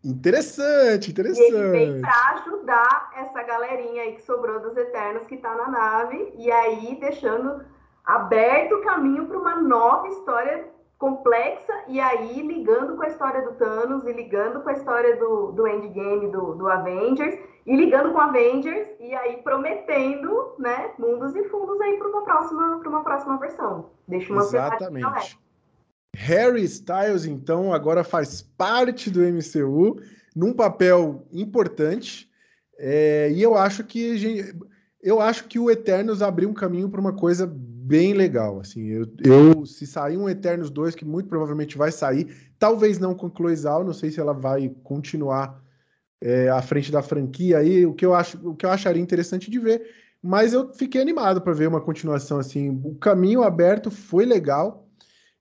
Speaker 1: Interessante, interessante. E ele
Speaker 2: vem para ajudar essa galerinha aí que sobrou dos Eternos que está na nave, e aí deixando aberto o caminho para uma nova história complexa e aí ligando com a história do Thanos e ligando com a história do, do Endgame, do, do Avengers e ligando com Avengers e aí prometendo, né, mundos e fundos aí para uma próxima para uma próxima versão. Deixa uma
Speaker 1: Exatamente. Harry Styles então agora faz parte do MCU num papel importante é, e eu acho que eu acho que o Eternos abriu um caminho para uma coisa bem legal. Assim, eu, eu, se sair um Eternos 2, que muito provavelmente vai sair, talvez não com Cloizal, não sei se ela vai continuar é, à frente da franquia aí, o que eu acho, o que eu acharia interessante de ver, mas eu fiquei animado para ver uma continuação assim. O caminho aberto foi legal.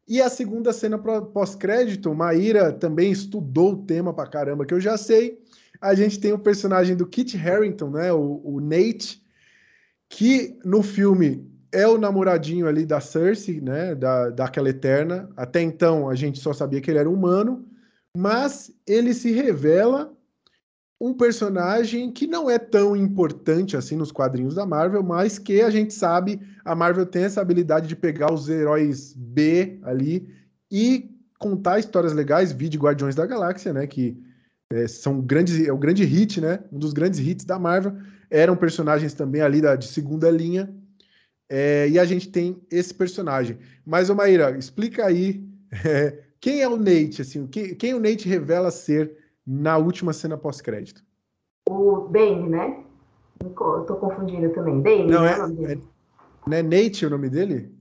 Speaker 1: E a segunda cena pós-crédito, Maíra também estudou o tema pra caramba, que eu já sei. A gente tem o personagem do Kit Harington, né, o, o Nate, que no filme é o namoradinho ali da Cersei, né? Da, daquela Eterna. Até então a gente só sabia que ele era humano, mas ele se revela um personagem que não é tão importante assim nos quadrinhos da Marvel, mas que a gente sabe a Marvel tem essa habilidade de pegar os heróis B ali e contar histórias legais, vídeo Guardiões da Galáxia, né? Que é, são grandes, é o grande hit, né? Um dos grandes hits da Marvel. Eram personagens também ali da, de segunda linha é, e a gente tem esse personagem. Mas, ô Maíra, explica aí é, quem é o Nate, assim, quem, quem o Nate revela ser na última cena pós-crédito?
Speaker 2: O Bane, né? Eu tô confundindo também. Dane,
Speaker 1: não, né, é, é, não é Nate o nome dele?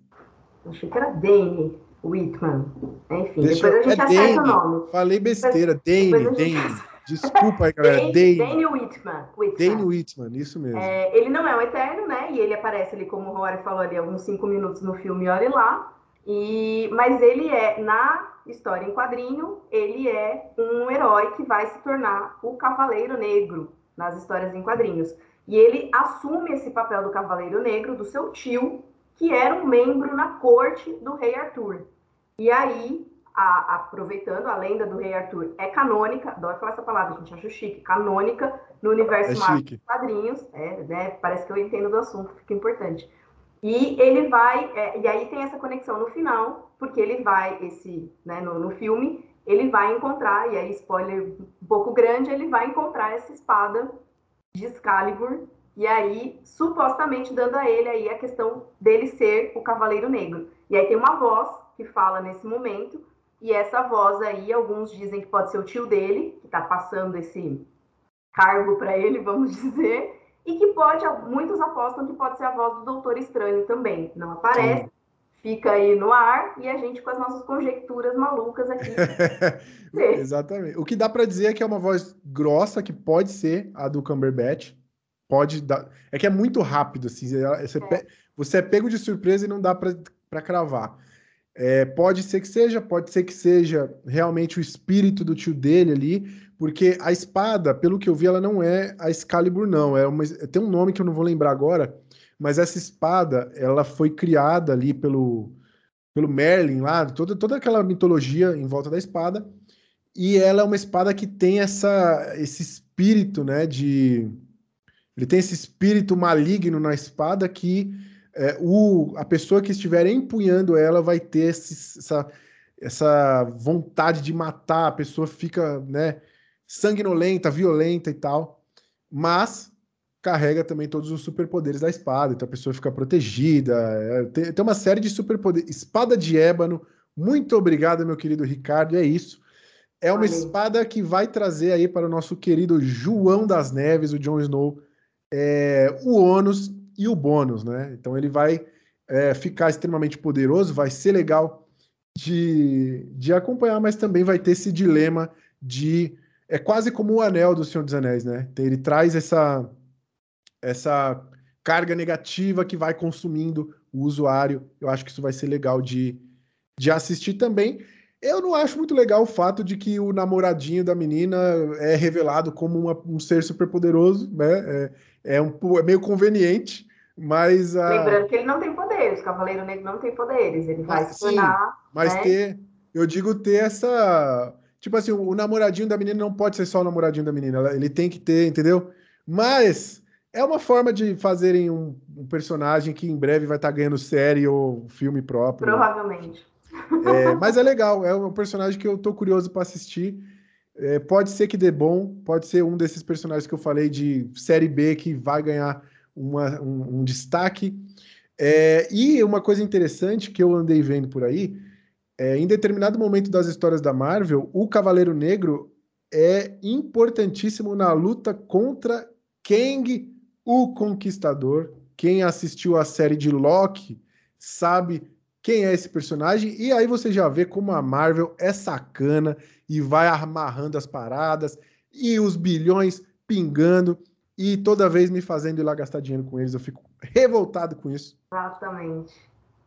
Speaker 2: Achei que era Dane Whitman. Enfim, Deixa, depois a gente é acerta Dane. o nome.
Speaker 1: Falei besteira, Dane, Dane. Desculpa aí, galera.
Speaker 2: Dane, Dane Whitman.
Speaker 1: Whitman. Dane Whitman, isso mesmo.
Speaker 2: É, ele não é um eterno, né? E ele aparece ali, como o Rory falou ali, alguns cinco minutos no filme Olhe Lá. E, mas ele é, na história em quadrinho, ele é um herói que vai se tornar o Cavaleiro Negro nas histórias em quadrinhos. E ele assume esse papel do Cavaleiro Negro do seu tio, que era um membro na corte do rei Arthur. E aí a, aproveitando a lenda do Rei Arthur, é canônica, adoro falar essa palavra, a gente, acha chique, canônica no universo é Marvel dos quadrinhos, é, né, parece que eu entendo do assunto, fica importante. E ele vai, é, e aí tem essa conexão no final, porque ele vai, esse, né, no, no filme, ele vai encontrar, e aí spoiler um pouco grande, ele vai encontrar essa espada de Excalibur, e aí, supostamente, dando a ele aí a questão dele ser o Cavaleiro Negro. E aí tem uma voz que fala nesse momento, e essa voz aí, alguns dizem que pode ser o tio dele, que está passando esse cargo para ele, vamos dizer, e que pode, muitos apostam que pode ser a voz do Doutor Estranho também. Não aparece, Sim fica aí no ar e a gente com as nossas conjecturas malucas aqui.
Speaker 1: Exatamente. O que dá para dizer é que é uma voz grossa, que pode ser a do Cumberbatch. Pode dar. É que é muito rápido, assim. Você, é. você é pego de surpresa e não dá para cravar. É, pode ser que seja, pode ser que seja realmente o espírito do tio dele ali, porque a espada, pelo que eu vi, ela não é a Excalibur, não. É uma, tem um nome que eu não vou lembrar agora, mas essa espada, ela foi criada ali pelo, pelo Merlin lá, toda, toda aquela mitologia em volta da espada, e ela é uma espada que tem essa, esse espírito, né, de... Ele tem esse espírito maligno na espada que é, o, a pessoa que estiver empunhando ela vai ter esse, essa, essa vontade de matar, a pessoa fica, né, sanguinolenta, violenta e tal, mas carrega também todos os superpoderes da espada, então a pessoa fica protegida. É, tem, tem, uma série de superpoderes. Espada de ébano. Muito obrigado, meu querido Ricardo. É isso. É uma espada que vai trazer aí para o nosso querido João das Neves, o Jon Snow, é, o ônus e o bônus, né? Então ele vai é, ficar extremamente poderoso, vai ser legal de, de acompanhar, mas também vai ter esse dilema de. É quase como o anel do Senhor dos Anéis, né? Ele traz essa essa carga negativa que vai consumindo o usuário. Eu acho que isso vai ser legal de, de assistir também. Eu não acho muito legal o fato de que o namoradinho da menina é revelado como uma, um ser superpoderoso, né? É, é, um, é meio conveniente, mas...
Speaker 2: Lembrando que ele não tem poderes, o Cavaleiro Negro não tem poderes, ele vai se tornar...
Speaker 1: Mas né? ter, eu digo ter essa... Tipo assim, o namoradinho da menina não pode ser só o namoradinho da menina, ele tem que ter, entendeu? Mas é uma forma de fazerem um, um, personagem que em breve vai estar tá ganhando série ou filme próprio.
Speaker 2: Provavelmente.
Speaker 1: É, mas é legal, é um personagem que eu tô curioso para assistir. É, pode ser que dê bom, pode ser um desses personagens que eu falei de série B que vai ganhar uma, um, um, destaque. É, e uma coisa interessante que eu andei vendo por aí, é, em determinado momento das histórias da Marvel, o Cavaleiro Negro é importantíssimo na luta contra Kang o Conquistador. Quem assistiu a série de Loki sabe quem é esse personagem. E aí você já vê como a Marvel é sacana e vai amarrando as paradas e os bilhões pingando e toda vez me fazendo ir lá gastar dinheiro com eles. Eu fico revoltado com isso.
Speaker 2: Exatamente.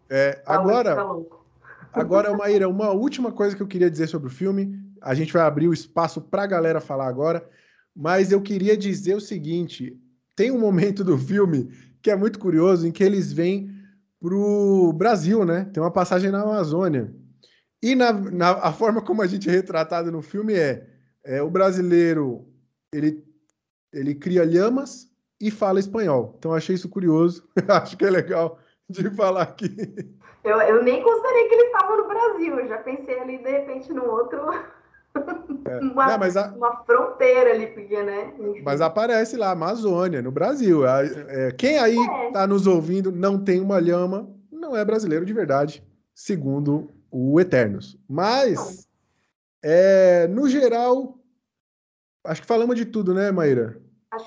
Speaker 1: É, tá agora, agora, Maíra, uma última coisa que eu queria dizer sobre o filme. A gente vai abrir o espaço para a galera falar agora, mas eu queria dizer o seguinte: tem um momento do filme que é muito curioso em que eles vêm pro Brasil, né? Tem uma passagem na Amazônia. E na, na a forma como a gente é retratado no filme é, é o brasileiro ele, ele cria lhamas e fala espanhol. Então achei isso curioso. Acho que é legal de falar aqui.
Speaker 2: Eu, eu nem considerei que ele estava no Brasil. Eu já pensei ali de repente no outro é. Uma, Não, a... uma, fronteira ali, porque, né?
Speaker 1: Enfim. Mas aparece lá, Amazônia, no Brasil. É, quem aí está é. nos ouvindo não tem uma lhama, não é brasileiro de verdade, segundo o Eternos. Mas, é, no geral, acho que falamos de tudo, né, Maíra?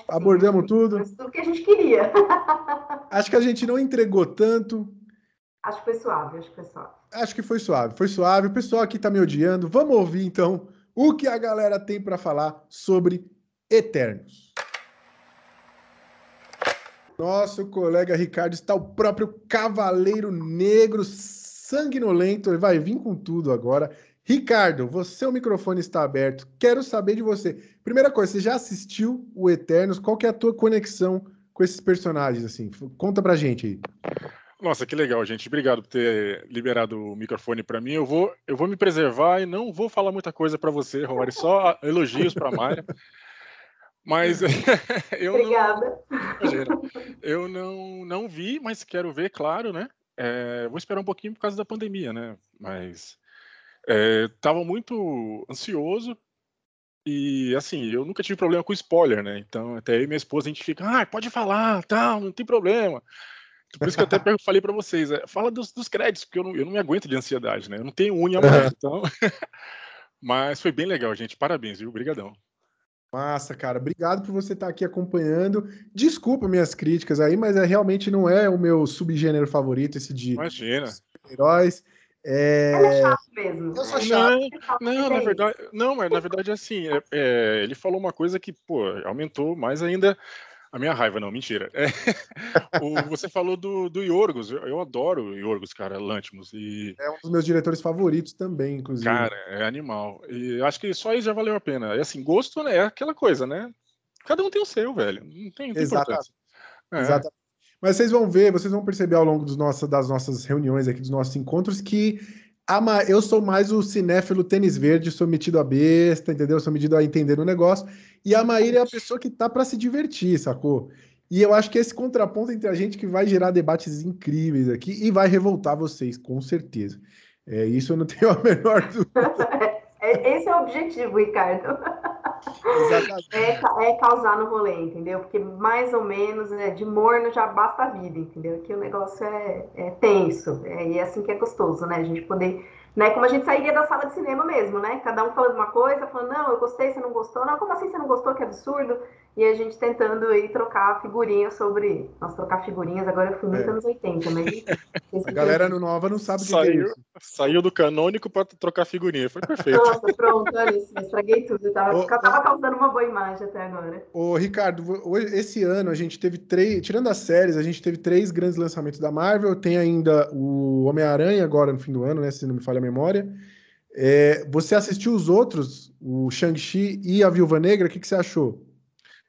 Speaker 1: Abordamos sim, tudo.
Speaker 2: Tudo que a gente queria.
Speaker 1: acho que a gente não entregou tanto.
Speaker 2: Acho que foi suave, acho que foi suave.
Speaker 1: Acho que foi suave, foi suave. O pessoal aqui tá me odiando. Vamos ouvir então o que a galera tem para falar sobre Eternos. Nosso colega Ricardo está o próprio Cavaleiro Negro sanguinolento. Ele vai vir com tudo agora. Ricardo, você o microfone está aberto. Quero saber de você. Primeira coisa, você já assistiu o Eternos? Qual que é a tua conexão com esses personagens assim? Conta pra gente aí.
Speaker 4: Nossa, que legal, gente. Obrigado por ter liberado o microfone para mim. Eu vou, eu vou me preservar e não vou falar muita coisa para você, Rory, só elogios para a Mayra. Mas eu
Speaker 2: Obrigada.
Speaker 4: Não, eu não, não vi, mas quero ver, claro, né? É, vou esperar um pouquinho por causa da pandemia, né? Mas estava é, muito ansioso e assim, eu nunca tive problema com spoiler, né? Então, até e minha esposa a gente fica, ah, pode falar, tal, não tem problema. Por isso que eu até falei para vocês, é, fala dos, dos, créditos, porque eu não, eu não me aguento de ansiedade, né? Eu não tenho unha mais, então. Mas foi bem legal, gente. Parabéns, viu? Obrigadão.
Speaker 1: Massa, cara. Obrigado por você estar aqui acompanhando. Desculpa minhas críticas aí, mas é, realmente não é o meu subgênero favorito, esse de
Speaker 4: Imagina.
Speaker 1: heróis.
Speaker 2: É... é chato mesmo.
Speaker 4: Eu sou chato. Não, não na verdade, não, mas na verdade assim, é, é, ele falou uma coisa que, pô, aumentou mais ainda a minha raiva, não, mentira. É, o, você falou do, do Yorgos, eu, eu adoro Yorgos, cara, Lantimos. E...
Speaker 1: É um dos meus diretores favoritos também, inclusive.
Speaker 4: Cara, é animal. E acho que só isso já valeu a pena. E assim, gosto né, é aquela coisa, né? Cada um tem o seu, velho. Não tem, não tem
Speaker 1: Exatamente. É. Exatamente. Mas vocês vão ver, vocês vão perceber ao longo dos nossos, das nossas reuniões aqui, dos nossos encontros, que eu sou mais o cinéfilo tênis verde, sou metido a besta, entendeu? Sou metido a entender o negócio. E a Maíra é a pessoa que tá para se divertir, sacou? E eu acho que esse contraponto entre a gente que vai gerar debates incríveis aqui e vai revoltar vocês, com certeza. É, isso eu não tenho a menor dúvida.
Speaker 2: É, esse é o objetivo, Ricardo. Exatamente. É, é, causar no rolê, entendeu? Porque mais ou menos é, de morno já basta a vida, entendeu? Que o negócio é, é tenso. É, e é assim que é gostoso, né? A gente poder né? Como a gente sairia da sala de cinema mesmo, né? Cada um falando uma coisa, falando, não, eu gostei, você não gostou, não, como assim você não gostou? Que absurdo. E a gente tentando aí trocar figurinhas sobre. Nossa, trocar figurinhas, agora eu fui muito é. anos 80, mas.
Speaker 1: a galera no Nova não sabe o que, saiu, que é isso.
Speaker 4: Saiu do canônico para trocar figurinha, foi perfeito.
Speaker 2: Nossa, pronto, olha isso, estraguei tudo. Eu tava, ô, tava causando uma boa imagem até agora.
Speaker 1: Ô, Ricardo, esse ano a gente teve três. Tirando as séries, a gente teve três grandes lançamentos da Marvel. Tem ainda o Homem-Aranha agora no fim do ano, né? Se não me falha a memória. É, você assistiu os outros, o Shang-Chi e a Viúva Negra, o que, que você achou?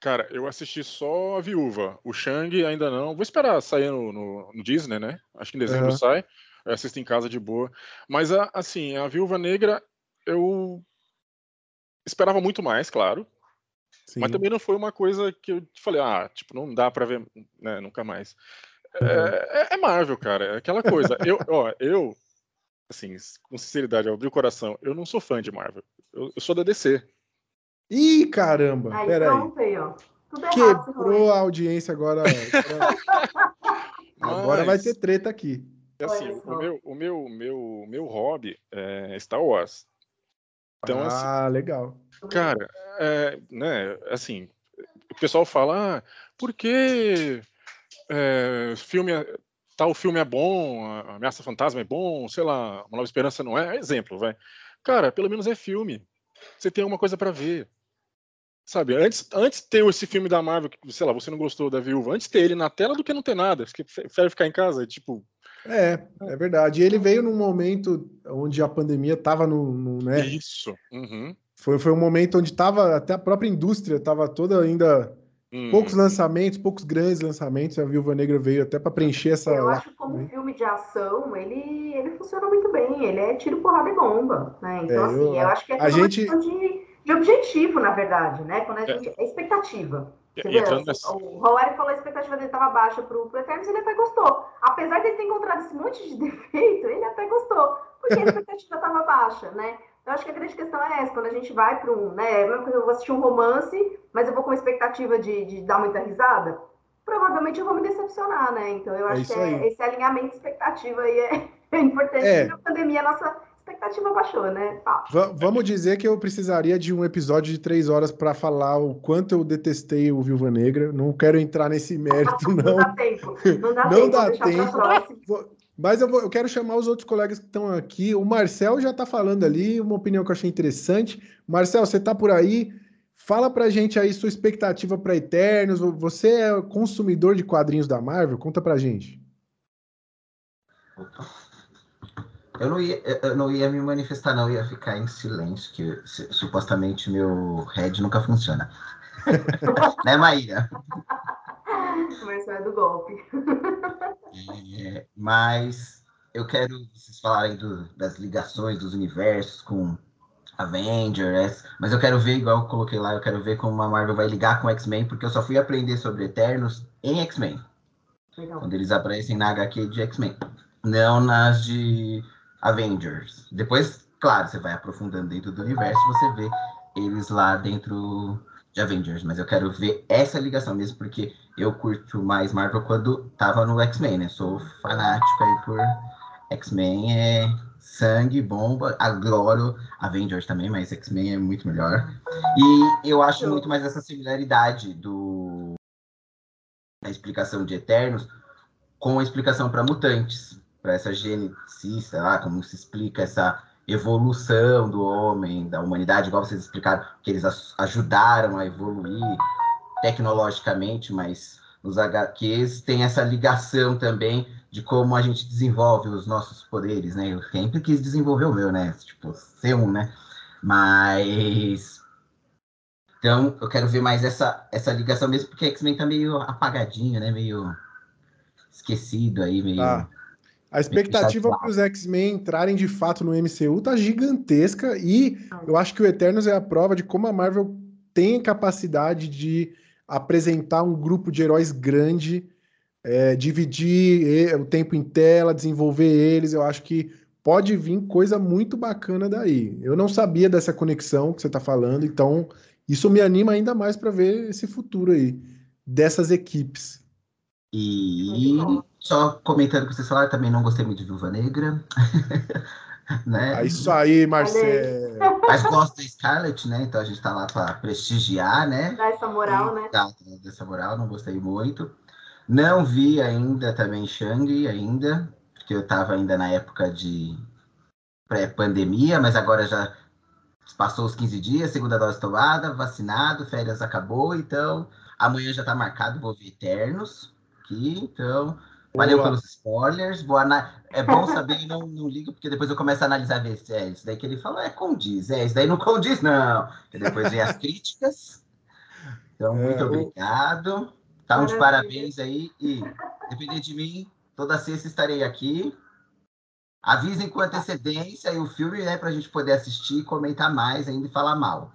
Speaker 4: Cara, eu assisti só a Viúva. O Shang ainda não. Vou esperar sair no, no, no Disney, né? Acho que em dezembro uhum. sai. Eu assisto em casa de boa. Mas, a, assim, a Viúva Negra, eu esperava muito mais, claro. Sim. Mas também não foi uma coisa que eu falei, ah, tipo, não dá pra ver, né, nunca mais. Uhum. É, é, Marvel, cara, é aquela coisa. eu, ó, eu, assim, com sinceridade, abrir o coração, eu não sou fã de Marvel. Eu, eu sou da DC.
Speaker 1: Ih, caramba! Aí, Pera
Speaker 2: pronto, aí. ó. Tudo
Speaker 1: Quebrou a audiência agora. agora Mas, vai ter treta aqui.
Speaker 4: Assim, o meu, o meu, meu, meu hobby é Star Wars.
Speaker 1: Então, assim, ah, assim, legal.
Speaker 4: Cara, é, né, assim, o pessoal fala, ah, por que é, filme, é, tal filme é bom, a Ameaça Fantasma é bom, sei lá, Uma Nova Esperança não é? Exemplo, vai. Cara, pelo menos é filme. Você tem alguma coisa para ver. Sabe, antes, antes de ter esse filme da Marvel, que, sei lá, você não gostou da viúva, antes de ter ele na tela do que não ter nada. Porque prefere ficar em casa, tipo.
Speaker 1: É, é verdade. E ele veio num momento onde a pandemia tava no. no né?
Speaker 4: Isso. Uhum.
Speaker 1: Foi, foi um momento onde tava, até a própria indústria tava toda ainda. Uhum. Poucos lançamentos, poucos grandes lançamentos. A Viúva Negra veio até para preencher essa.
Speaker 2: Eu acho que como filme de ação, ele, ele funciona muito bem. Ele é tiro, porrada e bomba. Né? Então, é, assim, eu, eu acho que é
Speaker 1: a gente.
Speaker 2: De de objetivo, na verdade, né? Quando a é. gente. É, expectativa. Você vê, o Roary falou que a expectativa dele estava baixa para o Eternos, ele até gostou. Apesar de ele ter encontrado esse monte de defeito, ele até gostou, porque a expectativa estava baixa, né? Eu acho que a grande questão é essa, quando a gente vai para um, né, é eu vou assistir um romance, mas eu vou com expectativa de, de dar muita risada, provavelmente eu vou me decepcionar, né? Então eu é acho é que é, esse alinhamento de expectativa aí é, é importante. É. Na pandemia, a nossa expectativa baixou, né?
Speaker 1: vamos dizer que eu precisaria de um episódio de três horas para falar o quanto eu detestei o Viúva Negra. Não quero entrar nesse mérito, não. não
Speaker 2: dá tempo. Não dá não
Speaker 1: tempo. Dá tempo. Mas eu, vou, eu, quero chamar os outros colegas que estão aqui. O Marcel já está falando ali, uma opinião que eu achei interessante. Marcel, você está por aí? Fala pra gente aí sua expectativa para Eternos. Você é consumidor de quadrinhos da Marvel? Conta pra gente.
Speaker 5: Eu não, ia, eu não ia me manifestar, não, ia ficar em silêncio, que supostamente meu head nunca funciona. né, Maíra?
Speaker 2: Mas é do golpe.
Speaker 5: É, mas eu quero vocês falarem do, das ligações dos universos com Avengers, mas eu quero ver, igual eu coloquei lá, eu quero ver como a Marvel vai ligar com X-Men, porque eu só fui aprender sobre Eternos em X-Men. Quando eles aparecem na HQ de X-Men. Não nas de Avengers. Depois, claro, você vai aprofundando dentro do universo, você vê eles lá dentro de Avengers. Mas eu quero ver essa ligação mesmo, porque eu curto mais Marvel quando tava no X-Men, né? Sou fanático aí por X-Men, é sangue, bomba, adoro Avengers também, mas X-Men é muito melhor. E eu acho muito mais essa similaridade do a explicação de Eternos com a explicação para mutantes, para essa gênese, sei lá, como se explica essa evolução do homem, da humanidade, igual vocês explicaram, que eles ajudaram a evoluir tecnologicamente, mas nos HQs tem essa ligação também de como a gente desenvolve os nossos poderes, né? Eu sempre quis desenvolver o meu, né? Tipo, ser um, né? Mas então, eu quero ver mais essa, essa ligação mesmo, porque X-Men tá meio apagadinho, né? Meio esquecido aí, meio. Ah,
Speaker 1: a expectativa para os X-Men entrarem de fato no MCU tá gigantesca e eu acho que o Eternos é a prova de como a Marvel tem capacidade de apresentar um grupo de heróis grande, é, dividir o tempo em tela, desenvolver eles. Eu acho que pode vir coisa muito bacana daí. Eu não sabia dessa conexão que você está falando, então isso me anima ainda mais para ver esse futuro aí dessas equipes.
Speaker 5: E só comentando o que vocês falaram, também não gostei muito de Viúva Negra. né?
Speaker 1: É isso aí, Marcelo.
Speaker 5: Mas gosto da Scarlett, né? Então a gente tá lá para prestigiar, né?
Speaker 2: Dar essa moral, e, né? Tá,
Speaker 5: dessa moral, não gostei muito. Não vi ainda também Shang ainda, porque eu tava ainda na época de pré-pandemia, mas agora já Passou os 15 dias, segunda dose tomada, vacinado, férias acabou, então amanhã já tá marcado, vou ver Eternos aqui, então valeu Boa. pelos spoilers, boa na... é bom saber e não, não ligo, porque depois eu começo a analisar, ver se é isso daí que ele falou, é condiz, é isso daí não condiz não, e depois vem as críticas, então muito é, obrigado, tá um de parabéns aí, e depender de mim, toda sexta estarei aqui, Avisem com antecedência e o filme, né, para a gente poder assistir, comentar mais ainda e falar mal.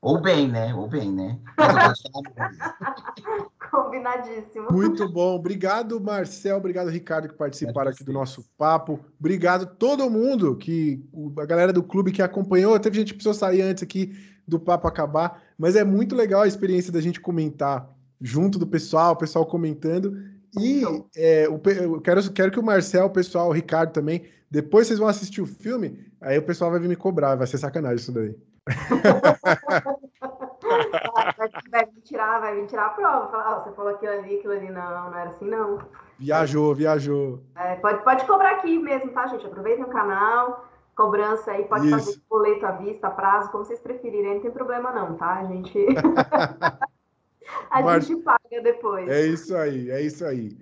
Speaker 5: Ou bem, né? Ou bem, né?
Speaker 2: Combinadíssimo.
Speaker 1: Muito bom. Obrigado, Marcel. Obrigado, Ricardo, que participaram aqui do nosso papo. Obrigado todo mundo, que a galera do clube que acompanhou. Teve gente que precisou sair antes aqui do papo acabar, mas é muito legal a experiência da gente comentar junto do pessoal, o pessoal comentando. E então. é, eu quero, quero que o Marcel, o pessoal, o Ricardo também, depois vocês vão assistir o filme, aí o pessoal vai vir me cobrar, vai ser sacanagem isso daí.
Speaker 2: vai, tirar, vai vir tirar a prova. Falar, oh, você falou aquilo ali, aquilo ali, não, não era assim, não.
Speaker 1: Viajou, viajou.
Speaker 2: É, pode, pode cobrar aqui mesmo, tá, gente? Aproveitem o canal, cobrança aí, pode Isso. fazer boleto à vista, prazo, como vocês preferirem, não tem problema não, tá? A gente. a gente paga depois.
Speaker 1: É isso aí, é isso aí.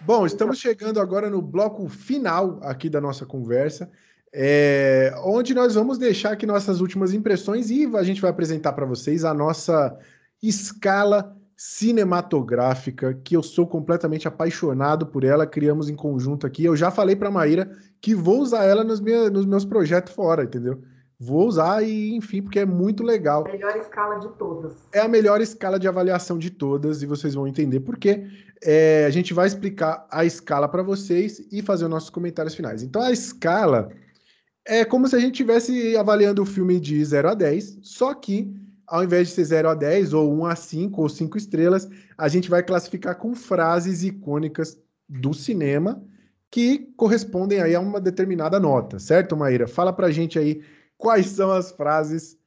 Speaker 1: Bom, estamos chegando agora no bloco final aqui da nossa conversa, é, onde nós vamos deixar aqui nossas últimas impressões e a gente vai apresentar para vocês a nossa escala cinematográfica, que eu sou completamente apaixonado por ela, criamos em conjunto aqui. Eu já falei para a Maíra que vou usar ela nos, meus, nos meus projetos fora, entendeu? Vou usar e, enfim, porque é muito legal.
Speaker 2: Melhor escala de todas.
Speaker 1: É a melhor escala de avaliação de todas e vocês vão entender por quê. É, a gente vai explicar a escala para vocês e fazer os nossos comentários finais. Então, a escala é como se a gente estivesse avaliando o filme de 0 a 10, só que ao invés de ser 0 a 10, ou 1 a 5, ou 5 estrelas, a gente vai classificar com frases icônicas do cinema que correspondem aí a uma determinada nota, certo, Maíra? Fala pra gente aí quais são as frases.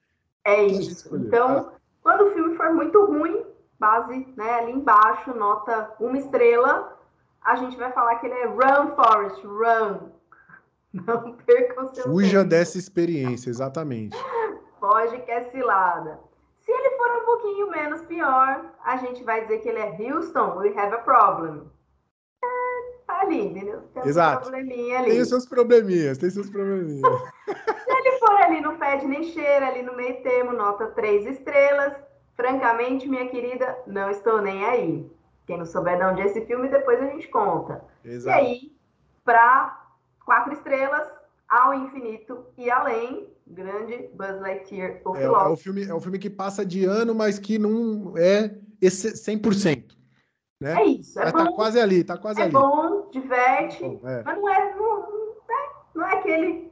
Speaker 2: É isso. Então, quando o filme for muito ruim, base né, ali embaixo, nota uma estrela, a gente vai falar que ele é Run Forest, Run. Não perca o seu
Speaker 1: Fuja tempo. dessa experiência, exatamente.
Speaker 2: Foge que é cilada. Se ele for um pouquinho menos pior, a gente vai dizer que ele é Houston, we have a problem ali, entendeu?
Speaker 1: Tem Exato. Um probleminha ali. Tem seus probleminhas, tem seus probleminhas.
Speaker 2: Se ele for ali no fede nem cheira, ali no meio termo, nota três estrelas. Francamente, minha querida, não estou nem aí. Quem não souber de onde é esse filme, depois a gente conta. Exato. E aí, para quatro estrelas, Ao Infinito e Além, grande Buzz Lightyear, o
Speaker 1: é, é, o filme, é o filme que passa de ano, mas que não é esse 100%. Né?
Speaker 2: É isso, é
Speaker 1: mas
Speaker 2: tá bom.
Speaker 1: Tá quase ali, tá quase
Speaker 2: é
Speaker 1: ali.
Speaker 2: É bom, diverte, bom, é. mas não é, não, não, é, não é aquele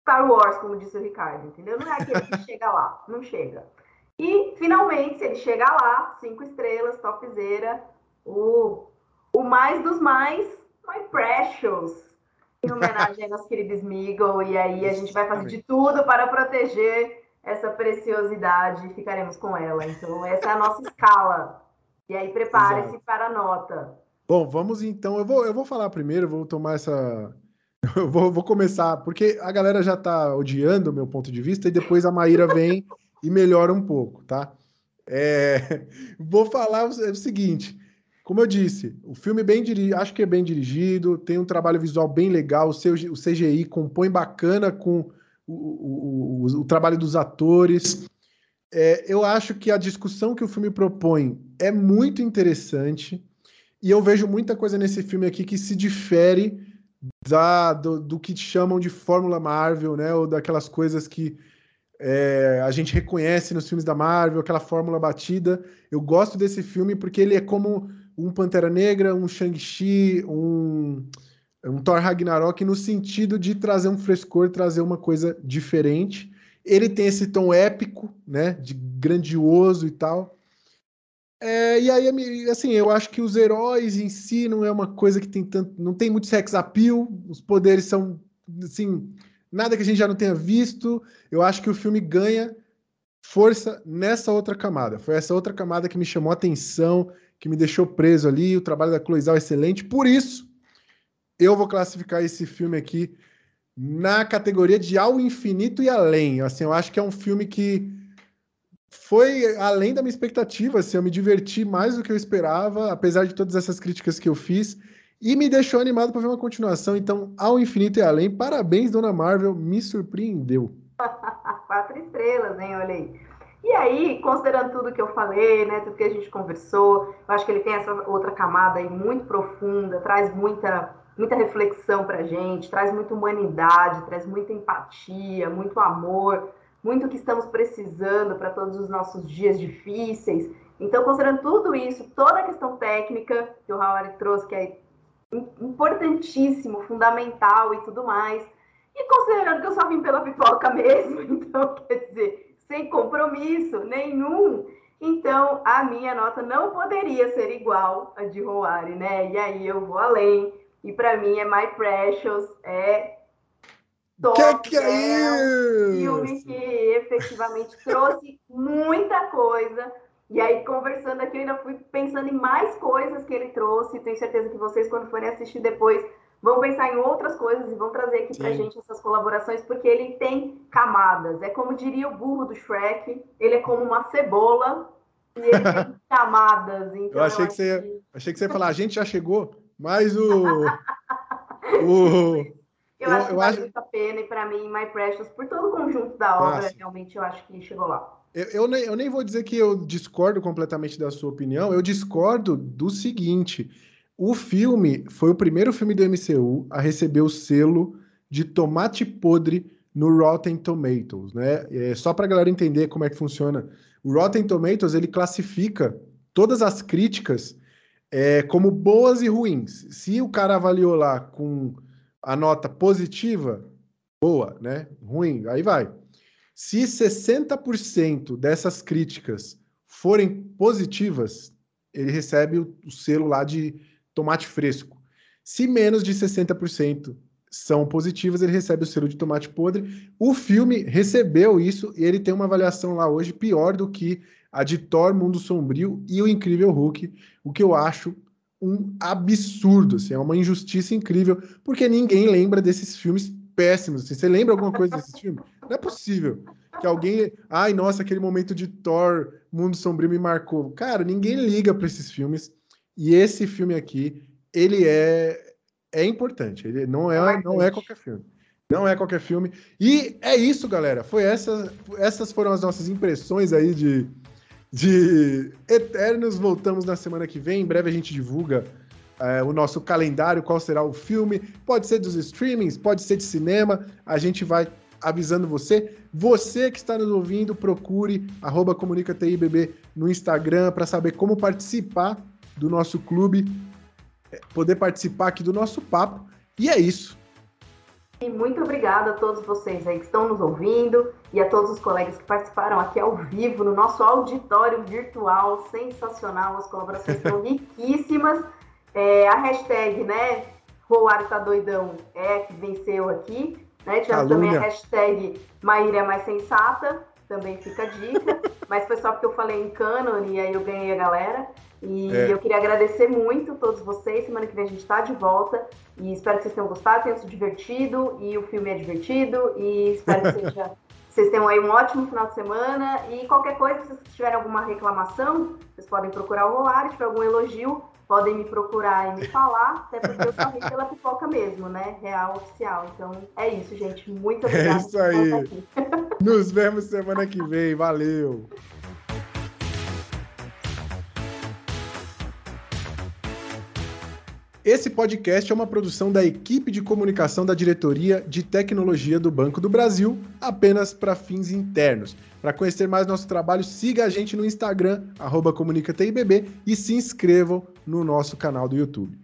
Speaker 2: Star Wars, como disse o Ricardo, entendeu? Não é aquele que chega lá, não chega. E, finalmente, se ele chegar lá, cinco estrelas, topzera, o, o mais dos mais, My Precious, em homenagem ao nosso querido Smeagol, e aí a gente vai fazer de tudo para proteger essa preciosidade e ficaremos com ela. Então, essa é a nossa escala. E aí, prepare-se para a nota.
Speaker 1: Bom, vamos então. Eu vou, eu vou falar primeiro, vou tomar essa. Eu vou, vou começar, porque a galera já está odiando o meu ponto de vista, e depois a Maíra vem e melhora um pouco, tá? É... Vou falar o seguinte. Como eu disse, o filme bem dirigido, acho que é bem dirigido, tem um trabalho visual bem legal, o, seu, o CGI compõe bacana com o, o, o, o trabalho dos atores. É, eu acho que a discussão que o filme propõe é muito interessante e eu vejo muita coisa nesse filme aqui que se difere da, do, do que chamam de Fórmula Marvel, né? Ou daquelas coisas que é, a gente reconhece nos filmes da Marvel, aquela fórmula batida. Eu gosto desse filme porque ele é como um Pantera Negra, um Shang-Chi, um, um Thor Ragnarok, no sentido de trazer um frescor, trazer uma coisa diferente. Ele tem esse tom épico, né, de grandioso e tal. É, e aí, assim, eu acho que os heróis em si não é uma coisa que tem tanto. Não tem muito sex appeal, os poderes são, assim, nada que a gente já não tenha visto. Eu acho que o filme ganha força nessa outra camada. Foi essa outra camada que me chamou a atenção, que me deixou preso ali. O trabalho da Cloizal é excelente. Por isso, eu vou classificar esse filme aqui na categoria de Ao Infinito e Além. Assim, eu acho que é um filme que foi além da minha expectativa, assim, eu me diverti mais do que eu esperava, apesar de todas essas críticas que eu fiz, e me deixou animado para ver uma continuação. Então, ao infinito e além, parabéns, Dona Marvel, me surpreendeu.
Speaker 2: Quatro estrelas, hein? Olha aí. E aí, considerando tudo que eu falei, né, tudo que a gente conversou, eu acho que ele tem essa outra camada aí muito profunda, traz muita, muita reflexão pra gente, traz muita humanidade, traz muita empatia, muito amor muito que estamos precisando para todos os nossos dias difíceis. Então, considerando tudo isso, toda a questão técnica que o Howard trouxe, que é importantíssimo, fundamental e tudo mais, e considerando que eu só vim pela pipoca mesmo, então, quer dizer, sem compromisso nenhum, então a minha nota não poderia ser igual a de Roari, né? E aí eu vou além, e para mim é My Precious, é
Speaker 1: top. Que que é,
Speaker 2: um filme que efetivamente trouxe muita coisa. E aí, conversando aqui, eu ainda fui pensando em mais coisas que ele trouxe. Tenho certeza que vocês, quando forem assistir depois, vão pensar em outras coisas e vão trazer aqui Sim. pra gente essas colaborações, porque ele tem camadas. É como diria o burro do Shrek, ele é como uma cebola e ele tem camadas. Então
Speaker 1: eu achei, eu que você ia, achei que você ia falar, a gente já chegou, mas o. o
Speaker 2: eu, eu acho que eu vale acho... muito a pena, e para mim, My Precious, por todo o conjunto da obra, Nossa. realmente eu acho que chegou lá.
Speaker 1: Eu, eu, nem, eu nem vou dizer que eu discordo completamente da sua opinião, eu discordo do seguinte: o filme foi o primeiro filme do MCU a receber o selo de tomate podre no Rotten Tomatoes, né? É, só para a galera entender como é que funciona. O Rotten Tomatoes ele classifica todas as críticas é, como boas e ruins. Se o cara avaliou lá com a nota positiva, boa, né? Ruim, aí vai. Se 60% dessas críticas forem positivas, ele recebe o, o selo lá de tomate fresco. Se menos de 60% são positivas, ele recebe o selo de tomate podre. O filme recebeu isso e ele tem uma avaliação lá hoje pior do que a de Thor, Mundo Sombrio e o Incrível Hulk, o que eu acho um absurdo, assim, é uma injustiça incrível, porque ninguém lembra desses filmes péssimos. Assim. Você lembra alguma coisa desses filmes? Não é possível que alguém, ai, nossa, aquele momento de Thor, Mundo Sombrio me marcou. Cara, ninguém liga para esses filmes. E esse filme aqui, ele é é importante. Ele não é não é qualquer filme. Não é qualquer filme. E é isso, galera. Foi essa, essas foram as nossas impressões aí de de Eternos. Voltamos na semana que vem. Em breve a gente divulga é, o nosso calendário, qual será o filme. Pode ser dos streamings, pode ser de cinema. A gente vai avisando você. Você que está nos ouvindo, procure arroba ComunicaTIBB no Instagram para saber como participar do nosso clube, é, poder participar aqui do nosso papo. E é isso.
Speaker 2: E muito obrigada a todos vocês aí que estão nos ouvindo e a todos os colegas que participaram aqui ao vivo no nosso auditório virtual sensacional. As colaborações estão riquíssimas. É, a hashtag, né? Roar tá doidão é que venceu aqui. Né? Tivemos Calúnia. também a hashtag Maíra é mais sensata, também fica a dica. mas foi só porque eu falei em canon e aí eu ganhei a galera. E é. eu queria agradecer muito a todos vocês. Semana que vem a gente está de volta. E espero que vocês tenham gostado, tenham se divertido. E o filme é divertido. E espero que seja, vocês tenham aí um ótimo final de semana. E qualquer coisa, se vocês tiverem alguma reclamação, vocês podem procurar o Rolar. Se tiver algum elogio, podem me procurar e me falar. Até porque eu só ri pela pipoca mesmo, né? Real, oficial. Então é isso, gente. Muito obrigada.
Speaker 1: É isso aí. Nos vemos semana que vem. Valeu. Esse podcast é uma produção da equipe de comunicação da Diretoria de Tecnologia do Banco do Brasil, apenas para fins internos. Para conhecer mais nosso trabalho, siga a gente no Instagram, comunicatibb, e se inscrevam no nosso canal do YouTube.